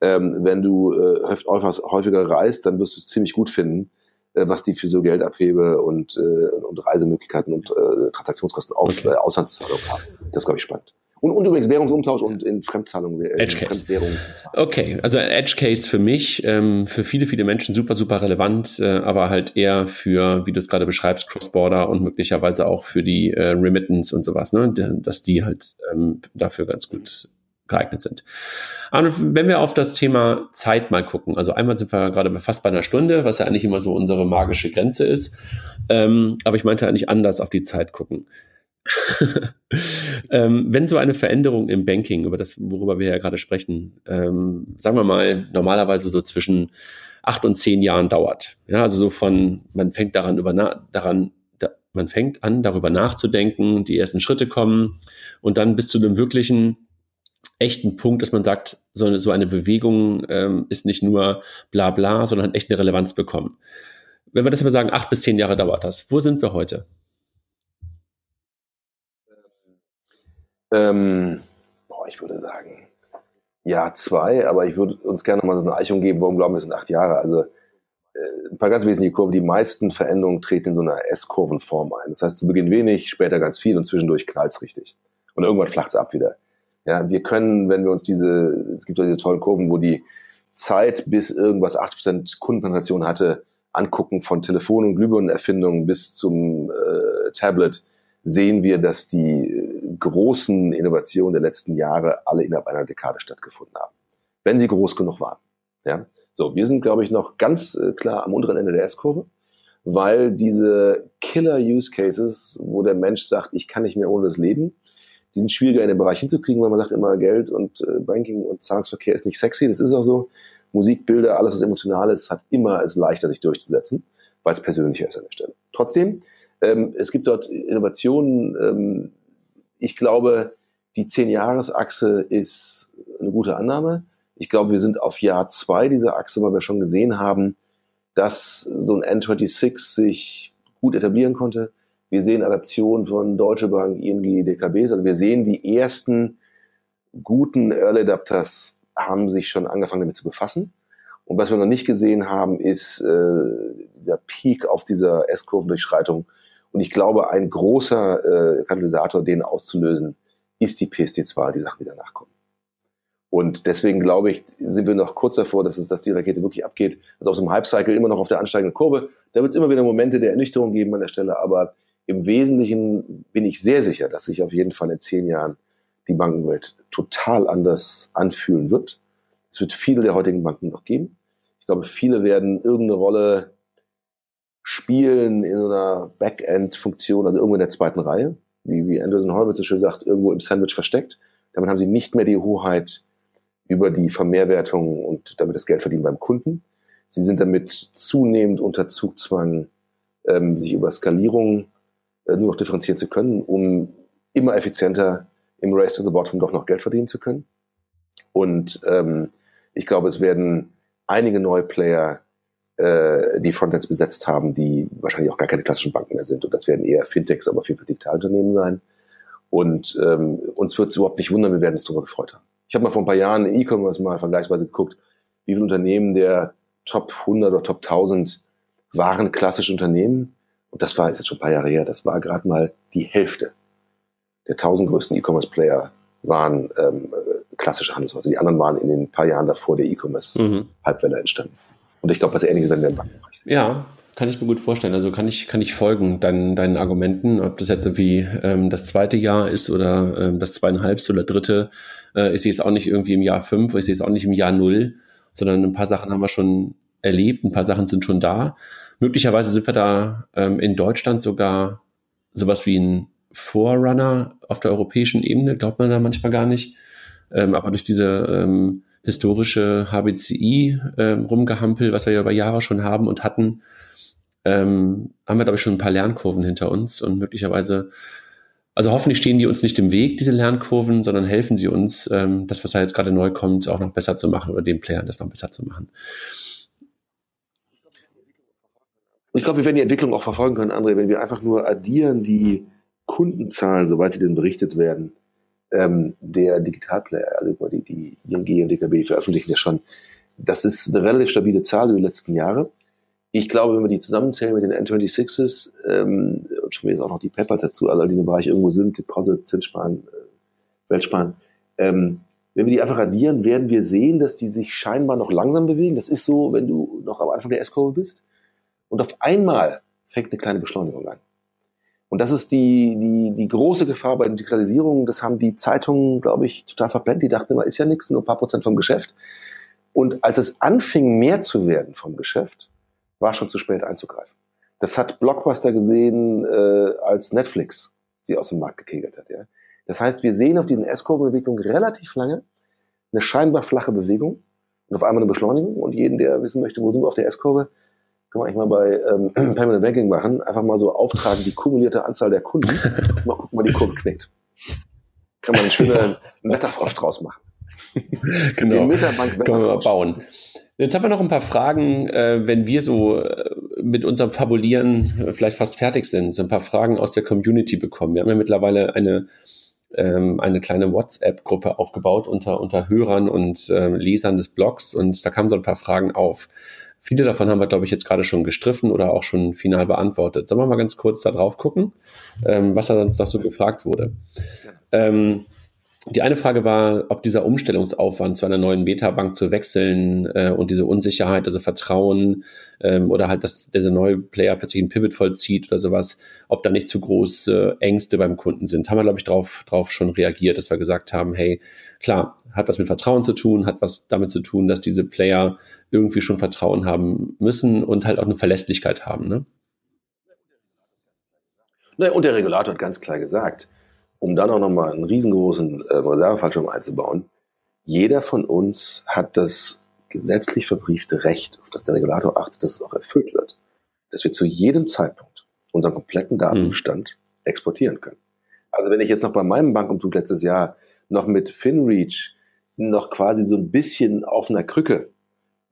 Ähm, wenn du äh, häufiger reist, dann wirst du es ziemlich gut finden, äh, was die für so Geldabhebe und, äh, und Reisemöglichkeiten und äh, Transaktionskosten auf okay. äh, Auslandszahlungen haben. Das ist, glaube ich, spannend. Und, und übrigens Währungsumtausch und in Fremdzahlungen. Äh, Edge Case. Okay, also Edge Case für mich, ähm, für viele, viele Menschen super, super relevant, äh, aber halt eher für, wie du es gerade beschreibst, Cross-Border und möglicherweise auch für die äh, Remittance und sowas, ne? dass die halt ähm, dafür ganz gut geeignet sind. Aber wenn wir auf das Thema Zeit mal gucken, also einmal sind wir gerade fast bei einer Stunde, was ja eigentlich immer so unsere magische Grenze ist, ähm, aber ich meinte eigentlich anders auf die Zeit gucken. ähm, wenn so eine Veränderung im Banking, über das, worüber wir ja gerade sprechen, ähm, sagen wir mal, normalerweise so zwischen acht und zehn Jahren dauert. Ja, also so von, man fängt daran über daran, da, man fängt an, darüber nachzudenken, die ersten Schritte kommen und dann bis zu einem wirklichen echten Punkt, dass man sagt, so eine, so eine Bewegung ähm, ist nicht nur bla bla, sondern hat echt eine Relevanz bekommen. Wenn wir das aber sagen, acht bis zehn Jahre dauert das, wo sind wir heute? Ähm, boah, ich würde sagen, ja, zwei, aber ich würde uns gerne mal so eine Eichung geben, warum glauben wir, es sind acht Jahre. Also äh, ein paar ganz wesentliche Kurven. Die meisten Veränderungen treten in so einer S-Kurvenform ein. Das heißt, zu Beginn wenig, später ganz viel und zwischendurch knallt es richtig. Und irgendwann flacht es ab wieder. Ja, wir können, wenn wir uns diese, es gibt ja diese tollen Kurven, wo die Zeit bis irgendwas 80% Kundenpenetration hatte, angucken von Telefon- und Glühbirnenerfindungen bis zum äh, Tablet, sehen wir, dass die großen Innovationen der letzten Jahre alle innerhalb einer Dekade stattgefunden haben. Wenn sie groß genug waren. Ja? So, wir sind, glaube ich, noch ganz äh, klar am unteren Ende der S-Kurve, weil diese Killer-Use-Cases, wo der Mensch sagt, ich kann nicht mehr ohne das leben, die sind schwieriger in den Bereich hinzukriegen, weil man sagt immer, Geld und äh, Banking und Zahlungsverkehr ist nicht sexy, das ist auch so. Musik, Bilder, alles, was emotional ist, hat immer es leichter, sich durchzusetzen, weil es persönlicher ist an der Stelle. Trotzdem, ähm, es gibt dort Innovationen. Ähm, ich glaube, die Zehn-Jahres-Achse ist eine gute Annahme. Ich glaube, wir sind auf Jahr zwei dieser Achse, weil wir schon gesehen haben, dass so ein N26 sich gut etablieren konnte. Wir sehen Adaptionen von Deutsche Bank, ING, DKBs. Also wir sehen, die ersten guten Early Adapters haben sich schon angefangen damit zu befassen. Und was wir noch nicht gesehen haben, ist äh, dieser Peak auf dieser S-Kurvendurchschreitung, und ich glaube, ein großer äh, Katalysator, den auszulösen, ist die PSD2, die Sachen, die danach kommen. Und deswegen glaube ich, sind wir noch kurz davor, dass, es, dass die Rakete wirklich abgeht. Also aus dem Hype-Cycle immer noch auf der ansteigenden Kurve. Da wird es immer wieder Momente der Ernüchterung geben an der Stelle. Aber im Wesentlichen bin ich sehr sicher, dass sich auf jeden Fall in zehn Jahren die Bankenwelt total anders anfühlen wird. Es wird viele der heutigen Banken noch geben. Ich glaube, viele werden irgendeine Rolle spielen in einer Backend-Funktion, also irgendwo in der zweiten Reihe, wie, wie Anderson Horowitz so schön sagt, irgendwo im Sandwich versteckt. Damit haben sie nicht mehr die Hoheit über die Vermehrwertung und damit das Geld verdienen beim Kunden. Sie sind damit zunehmend unter Zugzwang, ähm, sich über Skalierung äh, nur noch differenzieren zu können, um immer effizienter im Race to the Bottom doch noch Geld verdienen zu können. Und ähm, ich glaube, es werden einige neue Player äh, die Frontends besetzt haben, die wahrscheinlich auch gar keine klassischen Banken mehr sind. Und das werden eher Fintechs, aber viel für Digitalunternehmen sein. Und ähm, uns wird es überhaupt nicht wundern, wir werden uns darüber gefreut haben. Ich habe mal vor ein paar Jahren E-Commerce mal vergleichsweise geguckt, wie viele Unternehmen der Top 100 oder Top 1000 waren klassische Unternehmen. Und das war jetzt schon ein paar Jahre her. Das war gerade mal die Hälfte der 1000 größten E-Commerce-Player waren ähm, klassische Handelshäuser. Die anderen waren in den paar Jahren davor der E-Commerce-Halbwelle mhm. entstanden. Und ich glaube, was ähnliches werden wir im Bankenbereich sehen. Ja, kann ich mir gut vorstellen. Also kann ich, kann ich folgen deinen, deinen Argumenten, ob das jetzt irgendwie ähm, das zweite Jahr ist oder ähm, das zweieinhalbste oder dritte. Äh, ich sehe es auch nicht irgendwie im Jahr fünf, ich sehe es auch nicht im Jahr null, sondern ein paar Sachen haben wir schon erlebt, ein paar Sachen sind schon da. Möglicherweise sind wir da ähm, in Deutschland sogar sowas wie ein Vorrunner auf der europäischen Ebene, glaubt man da manchmal gar nicht. Ähm, aber durch diese ähm, historische HBCI äh, rumgehampel, was wir ja über Jahre schon haben und hatten, ähm, haben wir, glaube ich, schon ein paar Lernkurven hinter uns und möglicherweise, also hoffentlich stehen die uns nicht im Weg, diese Lernkurven, sondern helfen sie uns, ähm, das, was da jetzt gerade neu kommt, auch noch besser zu machen oder den Playern das noch besser zu machen. Ich glaube, wir werden die Entwicklung auch verfolgen können, André, wenn wir einfach nur addieren die Kundenzahlen, soweit sie denn berichtet werden, ähm, der Digitalplayer, also die, die ING und DKB veröffentlichen ja schon, das ist eine relativ stabile Zahl über die letzten Jahre. Ich glaube, wenn wir die zusammenzählen mit den N26s ähm, und schon jetzt auch noch die Peppers dazu, also die in dem Bereich irgendwo sind, Deposit, Zinssparen, äh, Weltsparen, ähm, wenn wir die einfach addieren, werden wir sehen, dass die sich scheinbar noch langsam bewegen. Das ist so, wenn du noch am Anfang der S-Kurve bist. Und auf einmal fängt eine kleine Beschleunigung an. Und das ist die, die, die große Gefahr bei der Digitalisierung. Das haben die Zeitungen, glaube ich, total verpennt. Die dachten immer, ist ja nichts, nur ein paar Prozent vom Geschäft. Und als es anfing, mehr zu werden vom Geschäft, war schon zu spät einzugreifen. Das hat Blockbuster gesehen, äh, als Netflix sie aus dem Markt gekegelt hat. Ja. Das heißt, wir sehen auf diesen S-Kurvenbewegungen relativ lange eine scheinbar flache Bewegung und auf einmal eine Beschleunigung. Und jeden, der wissen möchte, wo sind wir auf der S-Kurve, kann man eigentlich mal bei ähm, Permanent Banking machen, einfach mal so auftragen, die kumulierte Anzahl der Kunden, mal gucken, mal die Kurve knickt. Kann man einen schönen Wetterfrosch draus machen. genau. Den Kann man mal bauen. Jetzt haben wir noch ein paar Fragen, äh, wenn wir so äh, mit unserem Fabulieren äh, vielleicht fast fertig sind, so ein paar Fragen aus der Community bekommen. Wir haben ja mittlerweile eine, ähm, eine kleine WhatsApp-Gruppe aufgebaut unter, unter Hörern und äh, Lesern des Blogs und da kamen so ein paar Fragen auf. Viele davon haben wir, glaube ich, jetzt gerade schon gestriffen oder auch schon final beantwortet. Sollen wir mal ganz kurz da drauf gucken, ähm, was da sonst noch so gefragt wurde? Ja. Ähm, die eine Frage war, ob dieser Umstellungsaufwand zu einer neuen Beta-Bank zu wechseln äh, und diese Unsicherheit, also Vertrauen ähm, oder halt, dass dieser neue Player plötzlich einen Pivot vollzieht oder sowas, ob da nicht zu große Ängste beim Kunden sind. Haben wir, glaube ich, drauf, drauf schon reagiert, dass wir gesagt haben, hey, klar, hat was mit Vertrauen zu tun, hat was damit zu tun, dass diese Player irgendwie schon Vertrauen haben müssen und halt auch eine Verlässlichkeit haben. Ne? Naja, und der Regulator hat ganz klar gesagt, um dann auch nochmal einen riesengroßen äh, Reservefallschirm einzubauen, jeder von uns hat das gesetzlich verbriefte Recht, auf das der Regulator achtet, dass es auch erfüllt wird, dass wir zu jedem Zeitpunkt unseren kompletten Datenbestand mhm. exportieren können. Also wenn ich jetzt noch bei meinem Bankumzug letztes Jahr noch mit FinReach noch quasi so ein bisschen auf einer Krücke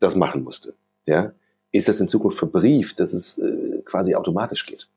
das machen musste, ja, ist das in Zukunft verbrieft, dass es äh, quasi automatisch geht.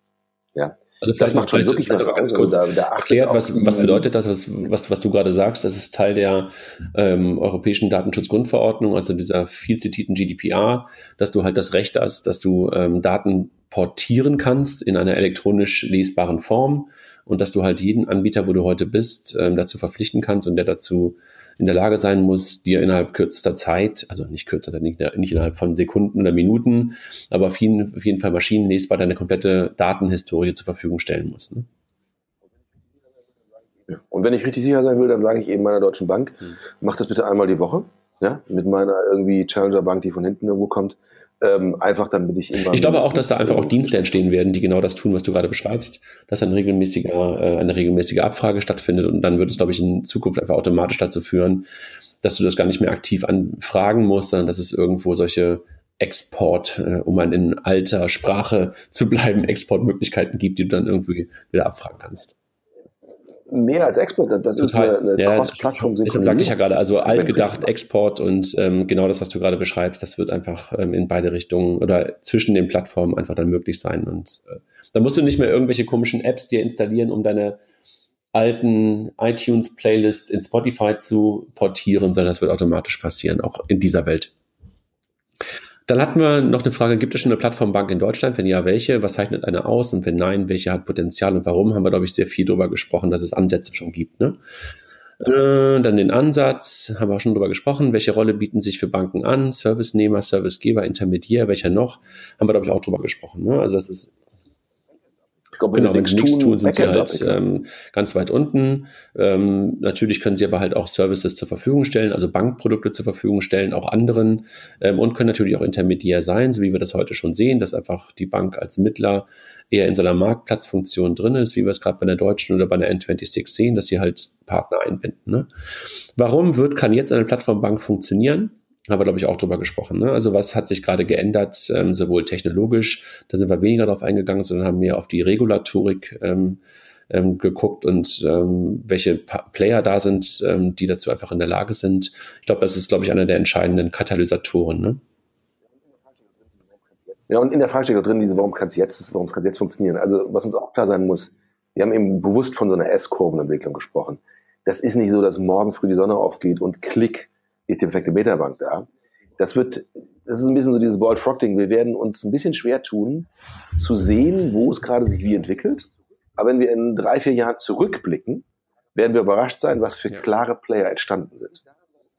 Ja, also das macht schon wirklich was ganz kurz da, da erklärt, was, was bedeutet das, was, was, was du gerade sagst? Das ist Teil der ähm, Europäischen Datenschutzgrundverordnung, also dieser viel zitierten GDPR, dass du halt das Recht hast, dass du ähm, Daten portieren kannst in einer elektronisch lesbaren Form und dass du halt jeden Anbieter, wo du heute bist, ähm, dazu verpflichten kannst und der dazu in der Lage sein muss, dir innerhalb kürzester Zeit, also nicht kürzer, nicht, nicht innerhalb von Sekunden oder Minuten, aber auf jeden, auf jeden Fall maschinenlesbar deine komplette Datenhistorie zur Verfügung stellen muss. Ne? Und wenn ich richtig sicher sein will, dann sage ich eben meiner Deutschen Bank, hm. mach das bitte einmal die Woche, ja, mit meiner irgendwie Challenger Bank, die von hinten irgendwo kommt. Ähm, einfach damit ich immer. Ich glaube auch, dass da einfach auch Dienste entstehen werden, die genau das tun, was du gerade beschreibst, dass ein regelmäßiger, äh, eine regelmäßige Abfrage stattfindet und dann wird es, glaube ich, in Zukunft einfach automatisch dazu führen, dass du das gar nicht mehr aktiv anfragen musst, sondern dass es irgendwo solche Export, äh, um in alter Sprache zu bleiben, Exportmöglichkeiten gibt, die du dann irgendwie wieder abfragen kannst mehr als Export, das Total. ist eine, eine ja, Cross-Plattform. Deshalb sagte ich ja gerade, also altgedacht Export und ähm, genau das, was du gerade beschreibst, das wird einfach ähm, in beide Richtungen oder zwischen den Plattformen einfach dann möglich sein. Und äh, da musst du nicht mehr irgendwelche komischen Apps dir installieren, um deine alten iTunes-Playlists in Spotify zu portieren, sondern das wird automatisch passieren, auch in dieser Welt. Dann hatten wir noch eine Frage, gibt es schon eine Plattformbank in Deutschland? Wenn ja, welche? Was zeichnet eine aus? Und wenn nein, welche hat Potenzial und warum? Haben wir, glaube ich, sehr viel darüber gesprochen, dass es Ansätze schon gibt. Ne? Äh, dann den Ansatz, haben wir auch schon darüber gesprochen. Welche Rolle bieten sich für Banken an? Servicenehmer, Servicegeber, Intermediär, welcher noch? Haben wir, glaube ich, auch darüber gesprochen. Ne? Also das ist Glaube, genau, wenn sie nichts tun, sind sie halt ähm, ganz weit unten. Ähm, natürlich können sie aber halt auch Services zur Verfügung stellen, also Bankprodukte zur Verfügung stellen, auch anderen ähm, und können natürlich auch intermediär sein, so wie wir das heute schon sehen, dass einfach die Bank als Mittler eher in seiner Marktplatzfunktion drin ist, wie wir es gerade bei der Deutschen oder bei der N26 sehen, dass sie halt Partner einbinden. Ne? Warum wird, kann jetzt eine Plattformbank funktionieren? Haben wir, glaube ich, auch drüber gesprochen. Ne? Also was hat sich gerade geändert, ähm, sowohl technologisch, da sind wir weniger darauf eingegangen, sondern haben mehr auf die Regulatorik ähm, ähm, geguckt und ähm, welche pa Player da sind, ähm, die dazu einfach in der Lage sind. Ich glaube, das ist, glaube ich, einer der entscheidenden Katalysatoren. Ne? Ja, und in der Frage steht auch drin, diese, warum kann es jetzt, warum kann jetzt funktionieren? Also, was uns auch klar sein muss, wir haben eben bewusst von so einer S-Kurvenentwicklung gesprochen. Das ist nicht so, dass morgen früh die Sonne aufgeht und klick ist die perfekte Beta-Bank da. Das wird das ist ein bisschen so dieses Bald Frog Ding. Wir werden uns ein bisschen schwer tun, zu sehen, wo es gerade sich wie entwickelt. Aber wenn wir in drei, vier Jahren zurückblicken, werden wir überrascht sein, was für klare Player entstanden sind.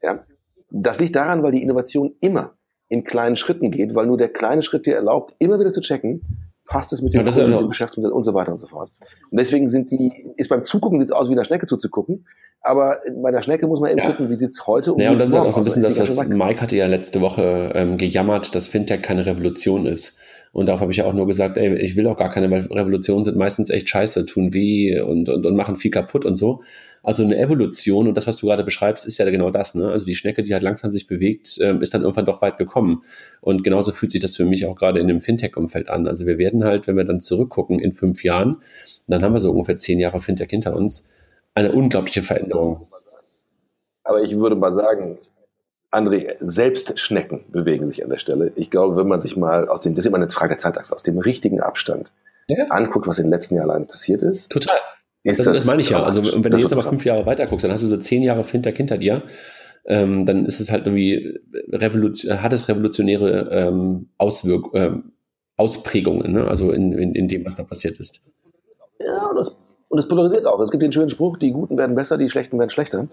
Ja? Das liegt daran, weil die Innovation immer in kleinen Schritten geht, weil nur der kleine Schritt dir erlaubt, immer wieder zu checken, passt es mit dem, ja, Kunden, mit dem Geschäftsmodell und so weiter und so fort. Und deswegen sind die, ist beim Zugucken sieht es aus wie einer Schnecke zuzugucken, aber bei der Schnecke muss man eben ja. gucken, wie sieht's heute und Ja, und das ist auch so ein bisschen das, was Mike hatte ja letzte Woche ähm, gejammert, dass Fintech keine Revolution ist. Und darauf habe ich ja auch nur gesagt, ey, ich will auch gar keine, weil Revolutionen sind meistens echt scheiße, tun weh und, und, und machen viel kaputt und so. Also eine Evolution und das, was du gerade beschreibst, ist ja genau das. Ne? Also die Schnecke, die halt langsam sich bewegt, ähm, ist dann irgendwann doch weit gekommen. Und genauso fühlt sich das für mich auch gerade in dem Fintech-Umfeld an. Also wir werden halt, wenn wir dann zurückgucken in fünf Jahren, dann haben wir so ungefähr zehn Jahre Fintech hinter uns, eine unglaubliche Veränderung. Aber ich würde mal sagen, André, selbst Schnecken bewegen sich an der Stelle. Ich glaube, wenn man sich mal aus dem, das ist immer eine Frage der Zeitachse, aus dem richtigen Abstand ja. anguckt, was in den letzten Jahren alleine passiert ist, Total. Das, das, das meine ich ja. Also wenn du jetzt aber fünf Jahre weiter guckst, dann hast du so zehn Jahre Fintech hinter dir. Ähm, dann ist es halt irgendwie revolution, hat es revolutionäre ähm, Auswirk ähm, Ausprägungen, ne? also in, in, in dem, was da passiert ist. Ja, und das, und das polarisiert auch. Es gibt den schönen Spruch, die Guten werden besser, die Schlechten werden schlechter.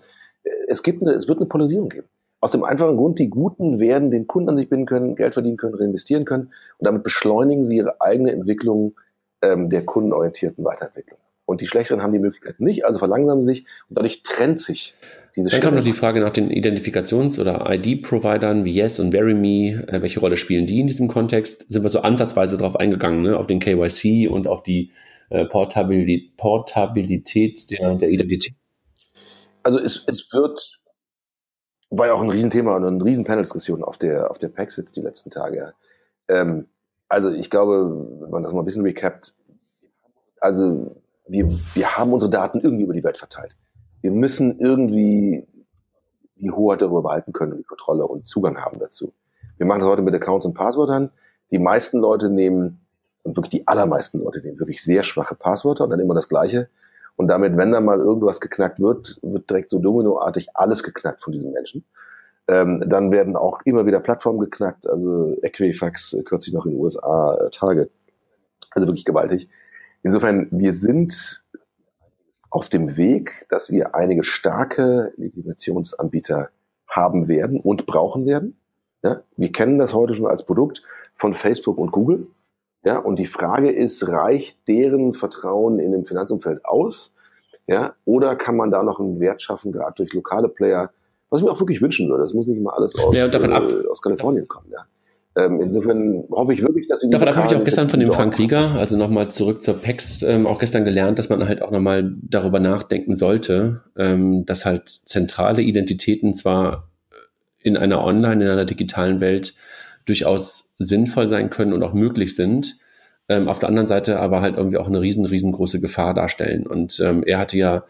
Es, gibt eine, es wird eine Polarisierung geben. Aus dem einfachen Grund, die Guten werden den Kunden an sich binden können, Geld verdienen können, reinvestieren können und damit beschleunigen sie ihre eigene Entwicklung ähm, der kundenorientierten Weiterentwicklung. Und die Schlechteren haben die Möglichkeit nicht, also verlangsamen sich und dadurch trennt sich diese Dann kam noch die Frage nach den Identifikations- oder ID-Providern wie Yes und VeryMe. Äh, welche Rolle spielen die in diesem Kontext? Sind wir so ansatzweise darauf eingegangen, ne? auf den KYC und auf die äh, Portabilität, Portabilität der, der Identität? Also es, es wird, war ja auch ein Riesenthema und eine Riesenpanel-Diskussion auf der, auf der PAX jetzt die letzten Tage. Ähm, also ich glaube, wenn man das mal ein bisschen recapt, also wir, wir haben unsere Daten irgendwie über die Welt verteilt. Wir müssen irgendwie die Hoheit darüber behalten können und die Kontrolle und Zugang haben dazu. Wir machen das heute mit Accounts und Passwörtern. Die meisten Leute nehmen, und wirklich die allermeisten Leute nehmen wirklich sehr schwache Passwörter und dann immer das Gleiche. Und damit, wenn dann mal irgendwas geknackt wird, wird direkt so dominoartig alles geknackt von diesen Menschen. Ähm, dann werden auch immer wieder Plattformen geknackt, also Equifax, äh, kürzlich noch in den USA, äh, Target. Also wirklich gewaltig. Insofern, wir sind auf dem Weg, dass wir einige starke Legitimationsanbieter haben werden und brauchen werden. Ja, wir kennen das heute schon als Produkt von Facebook und Google. Ja, und die Frage ist, reicht deren Vertrauen in dem Finanzumfeld aus? Ja, oder kann man da noch einen Wert schaffen, gerade durch lokale Player? Was ich mir auch wirklich wünschen würde. Das muss nicht immer alles aus, ja, äh, aus Kalifornien kommen. Ja. Ähm, insofern hoffe ich wirklich, dass wir die Davon habe ich auch gestern von dem Frank Krieger, also nochmal zurück zur PEX, ähm, auch gestern gelernt, dass man halt auch nochmal darüber nachdenken sollte, ähm, dass halt zentrale Identitäten zwar in einer Online, in einer digitalen Welt durchaus sinnvoll sein können und auch möglich sind, ähm, auf der anderen Seite aber halt irgendwie auch eine riesen, riesengroße Gefahr darstellen. Und ähm, er hatte ja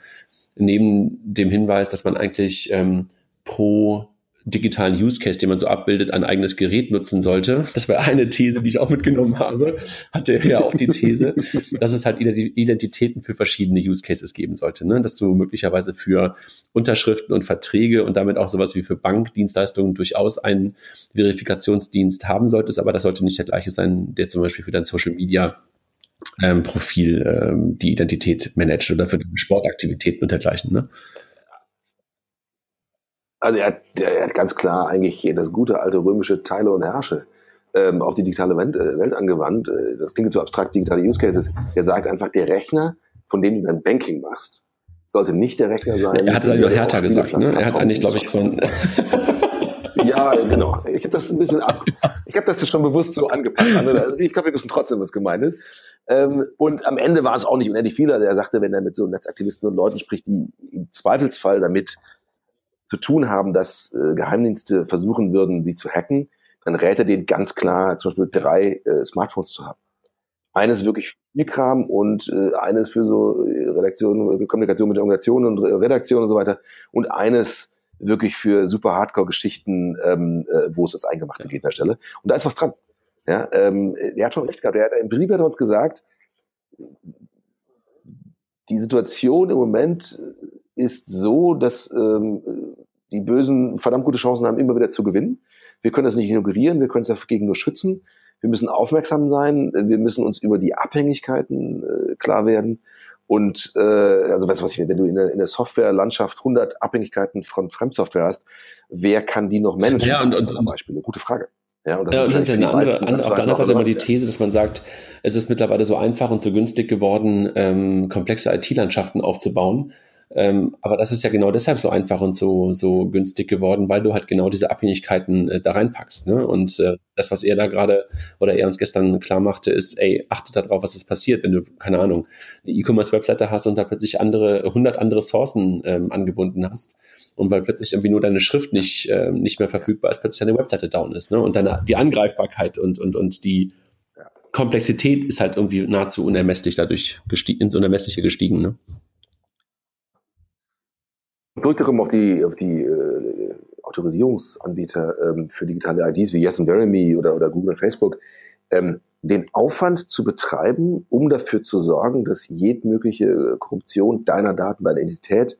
neben dem Hinweis, dass man eigentlich ähm, pro digitalen Use Case, den man so abbildet, ein eigenes Gerät nutzen sollte. Das war eine These, die ich auch mitgenommen habe. Hatte er ja auch die These, dass es halt Identitäten für verschiedene Use Cases geben sollte. Ne? Dass du möglicherweise für Unterschriften und Verträge und damit auch sowas wie für Bankdienstleistungen durchaus einen Verifikationsdienst haben solltest, aber das sollte nicht der gleiche sein, der zum Beispiel für dein Social Media ähm, Profil ähm, die Identität managt oder für Sportaktivitäten und dergleichen. Ne? Also er hat, er hat ganz klar eigentlich das gute alte römische Teile und Herrsche ähm, auf die digitale Welt, äh, Welt angewandt. Äh, das klingt so abstrakt, digitale Use Cases. Er sagt einfach, der Rechner, von dem du dein Banking machst, sollte nicht der Rechner sein. Er hat es eigentlich nur härter gesagt, ne? Er hat eigentlich, glaube ich, von... ja, genau. Ich habe das ein bisschen ab, ich habe das schon bewusst so angepasst. Also ich glaube, wir wissen trotzdem, was gemeint ist. Ähm, und am Ende war es auch nicht unendlich viel. Also er sagte, wenn er mit so Netzaktivisten und Leuten spricht, die im Zweifelsfall damit zu tun haben, dass äh, Geheimdienste versuchen würden, sie zu hacken, dann rät er denen ganz klar, zum Beispiel drei äh, Smartphones zu haben. Eines wirklich viel Kram und äh, eines für so äh, Redaktion, Kommunikation mit Organisationen und Redaktion und so weiter und eines wirklich für super Hardcore-Geschichten, ähm, äh, wo es als Eingemachte geht an der Stelle. Und da ist was dran. Ja, ähm, er hat schon recht gehabt. Er hat, Im Prinzip hat er uns gesagt, die Situation im Moment ist so, dass ähm, die Bösen verdammt gute Chancen haben, immer wieder zu gewinnen. Wir können das nicht ignorieren, wir können es dagegen nur schützen. Wir müssen aufmerksam sein, wir müssen uns über die Abhängigkeiten äh, klar werden. Und äh, also weißt du, was ich wenn du in der, in der Softwarelandschaft 100 Abhängigkeiten von Fremdsoftware hast, wer kann die noch managen? Ja, und, und, zum Beispiel eine gute Frage. Ja, und das, ja, und das ist ja eine andere, andere auf der anderen Seite immer die These, dass man sagt, es ist mittlerweile so einfach und so günstig geworden, ähm, komplexe IT-Landschaften aufzubauen. Ähm, aber das ist ja genau deshalb so einfach und so, so günstig geworden, weil du halt genau diese Abhängigkeiten äh, da reinpackst. Ne? Und äh, das, was er da gerade oder er uns gestern klar machte, ist, ey, achte darauf, was ist passiert, wenn du, keine Ahnung, eine E-Commerce-Webseite hast und da plötzlich andere, 100 andere Sourcen ähm, angebunden hast. Und weil plötzlich irgendwie nur deine Schrift nicht, äh, nicht mehr verfügbar ist, plötzlich deine Webseite down ist. Ne? Und deine, die Angreifbarkeit und, und, und die Komplexität ist halt irgendwie nahezu unermesslich dadurch gestiegen, ins Unermessliche gestiegen. Ne? Zurückgekommen auf die, auf die äh, Autorisierungsanbieter ähm, für digitale IDs wie Yes and Verily oder, oder Google und Facebook, ähm, den Aufwand zu betreiben, um dafür zu sorgen, dass jedmögliche Korruption deiner Daten, deiner Identität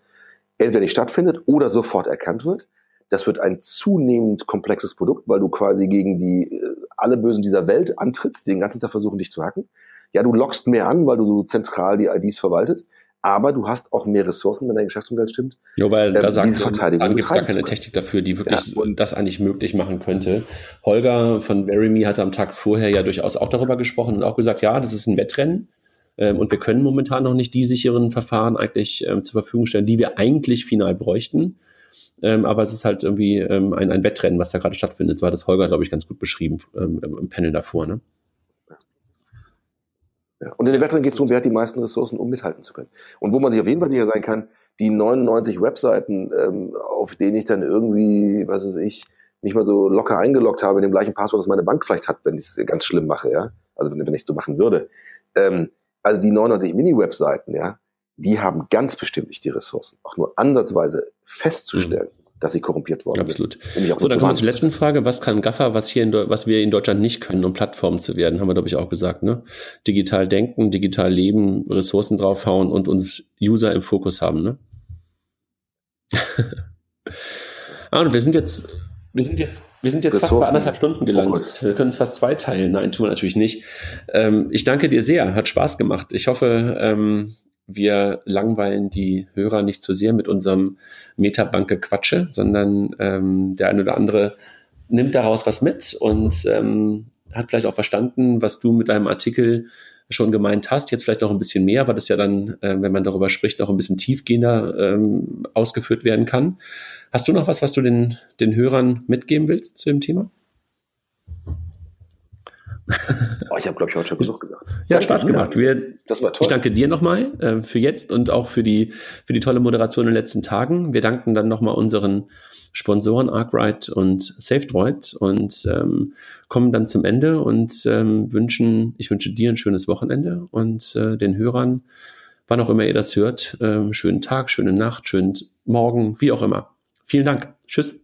entweder nicht stattfindet oder sofort erkannt wird. Das wird ein zunehmend komplexes Produkt, weil du quasi gegen die äh, alle Bösen dieser Welt antrittst, die den ganzen Tag versuchen, dich zu hacken. Ja, du lockst mehr an, weil du so zentral die IDs verwaltest aber du hast auch mehr Ressourcen, wenn dein Geschäftsmodell stimmt. Ja, weil da ähm, sagt man, dann gibt es gar keine Technik dafür, die wirklich ja. das eigentlich möglich machen könnte. Holger von Verimi hatte am Tag vorher ja durchaus auch darüber gesprochen und auch gesagt, ja, das ist ein Wettrennen. Ähm, und wir können momentan noch nicht die sicheren Verfahren eigentlich ähm, zur Verfügung stellen, die wir eigentlich final bräuchten. Ähm, aber es ist halt irgendwie ähm, ein, ein Wettrennen, was da gerade stattfindet. So hat das Holger, glaube ich, ganz gut beschrieben ähm, im Panel davor. Ne? Ja. Und in den Wettrennen geht es darum, wer hat die meisten Ressourcen, um mithalten zu können. Und wo man sich auf jeden Fall sicher sein kann, die 99 Webseiten, ähm, auf denen ich dann irgendwie, was weiß ich, nicht mal so locker eingeloggt habe, in dem gleichen Passwort, das meine Bank vielleicht hat, wenn ich es ganz schlimm mache, ja. Also wenn, wenn ich es so machen würde. Ähm, also die 99 Mini-Webseiten, ja, die haben ganz bestimmt nicht die Ressourcen, auch nur ansatzweise festzustellen, mhm dass sie korrumpiert worden Absolut. sind. So, dann kommen wir zur letzten Frage. Was kann Gaffer, was hier in, was wir in Deutschland nicht können, um Plattformen zu werden, haben wir, glaube ich, auch gesagt, ne? Digital denken, digital leben, Ressourcen draufhauen und uns User im Fokus haben, ne? ah, und wir sind jetzt, wir sind jetzt, wir sind jetzt fast bei anderthalb Stunden gelangt. Wir können es fast zwei teilen. Nein, tun wir natürlich nicht. Ähm, ich danke dir sehr. Hat Spaß gemacht. Ich hoffe, ähm, wir langweilen die Hörer nicht zu sehr mit unserem Metabanke-Quatsche, sondern ähm, der eine oder andere nimmt daraus was mit und ähm, hat vielleicht auch verstanden, was du mit deinem Artikel schon gemeint hast. Jetzt vielleicht noch ein bisschen mehr, weil das ja dann, äh, wenn man darüber spricht, noch ein bisschen tiefgehender ähm, ausgeführt werden kann. Hast du noch was, was du den, den Hörern mitgeben willst zu dem Thema? Oh, ich habe, glaube ich, heute schon genug gesagt. Ja, danke Spaß gemacht. Wir, das war toll. Ich danke dir nochmal äh, für jetzt und auch für die, für die tolle Moderation in den letzten Tagen. Wir danken dann nochmal unseren Sponsoren Arkwright und SafeDroid und ähm, kommen dann zum Ende und ähm, wünschen, ich wünsche dir ein schönes Wochenende und äh, den Hörern, wann auch immer ihr das hört, äh, schönen Tag, schöne Nacht, schönen Morgen, wie auch immer. Vielen Dank. Tschüss. Tschüss.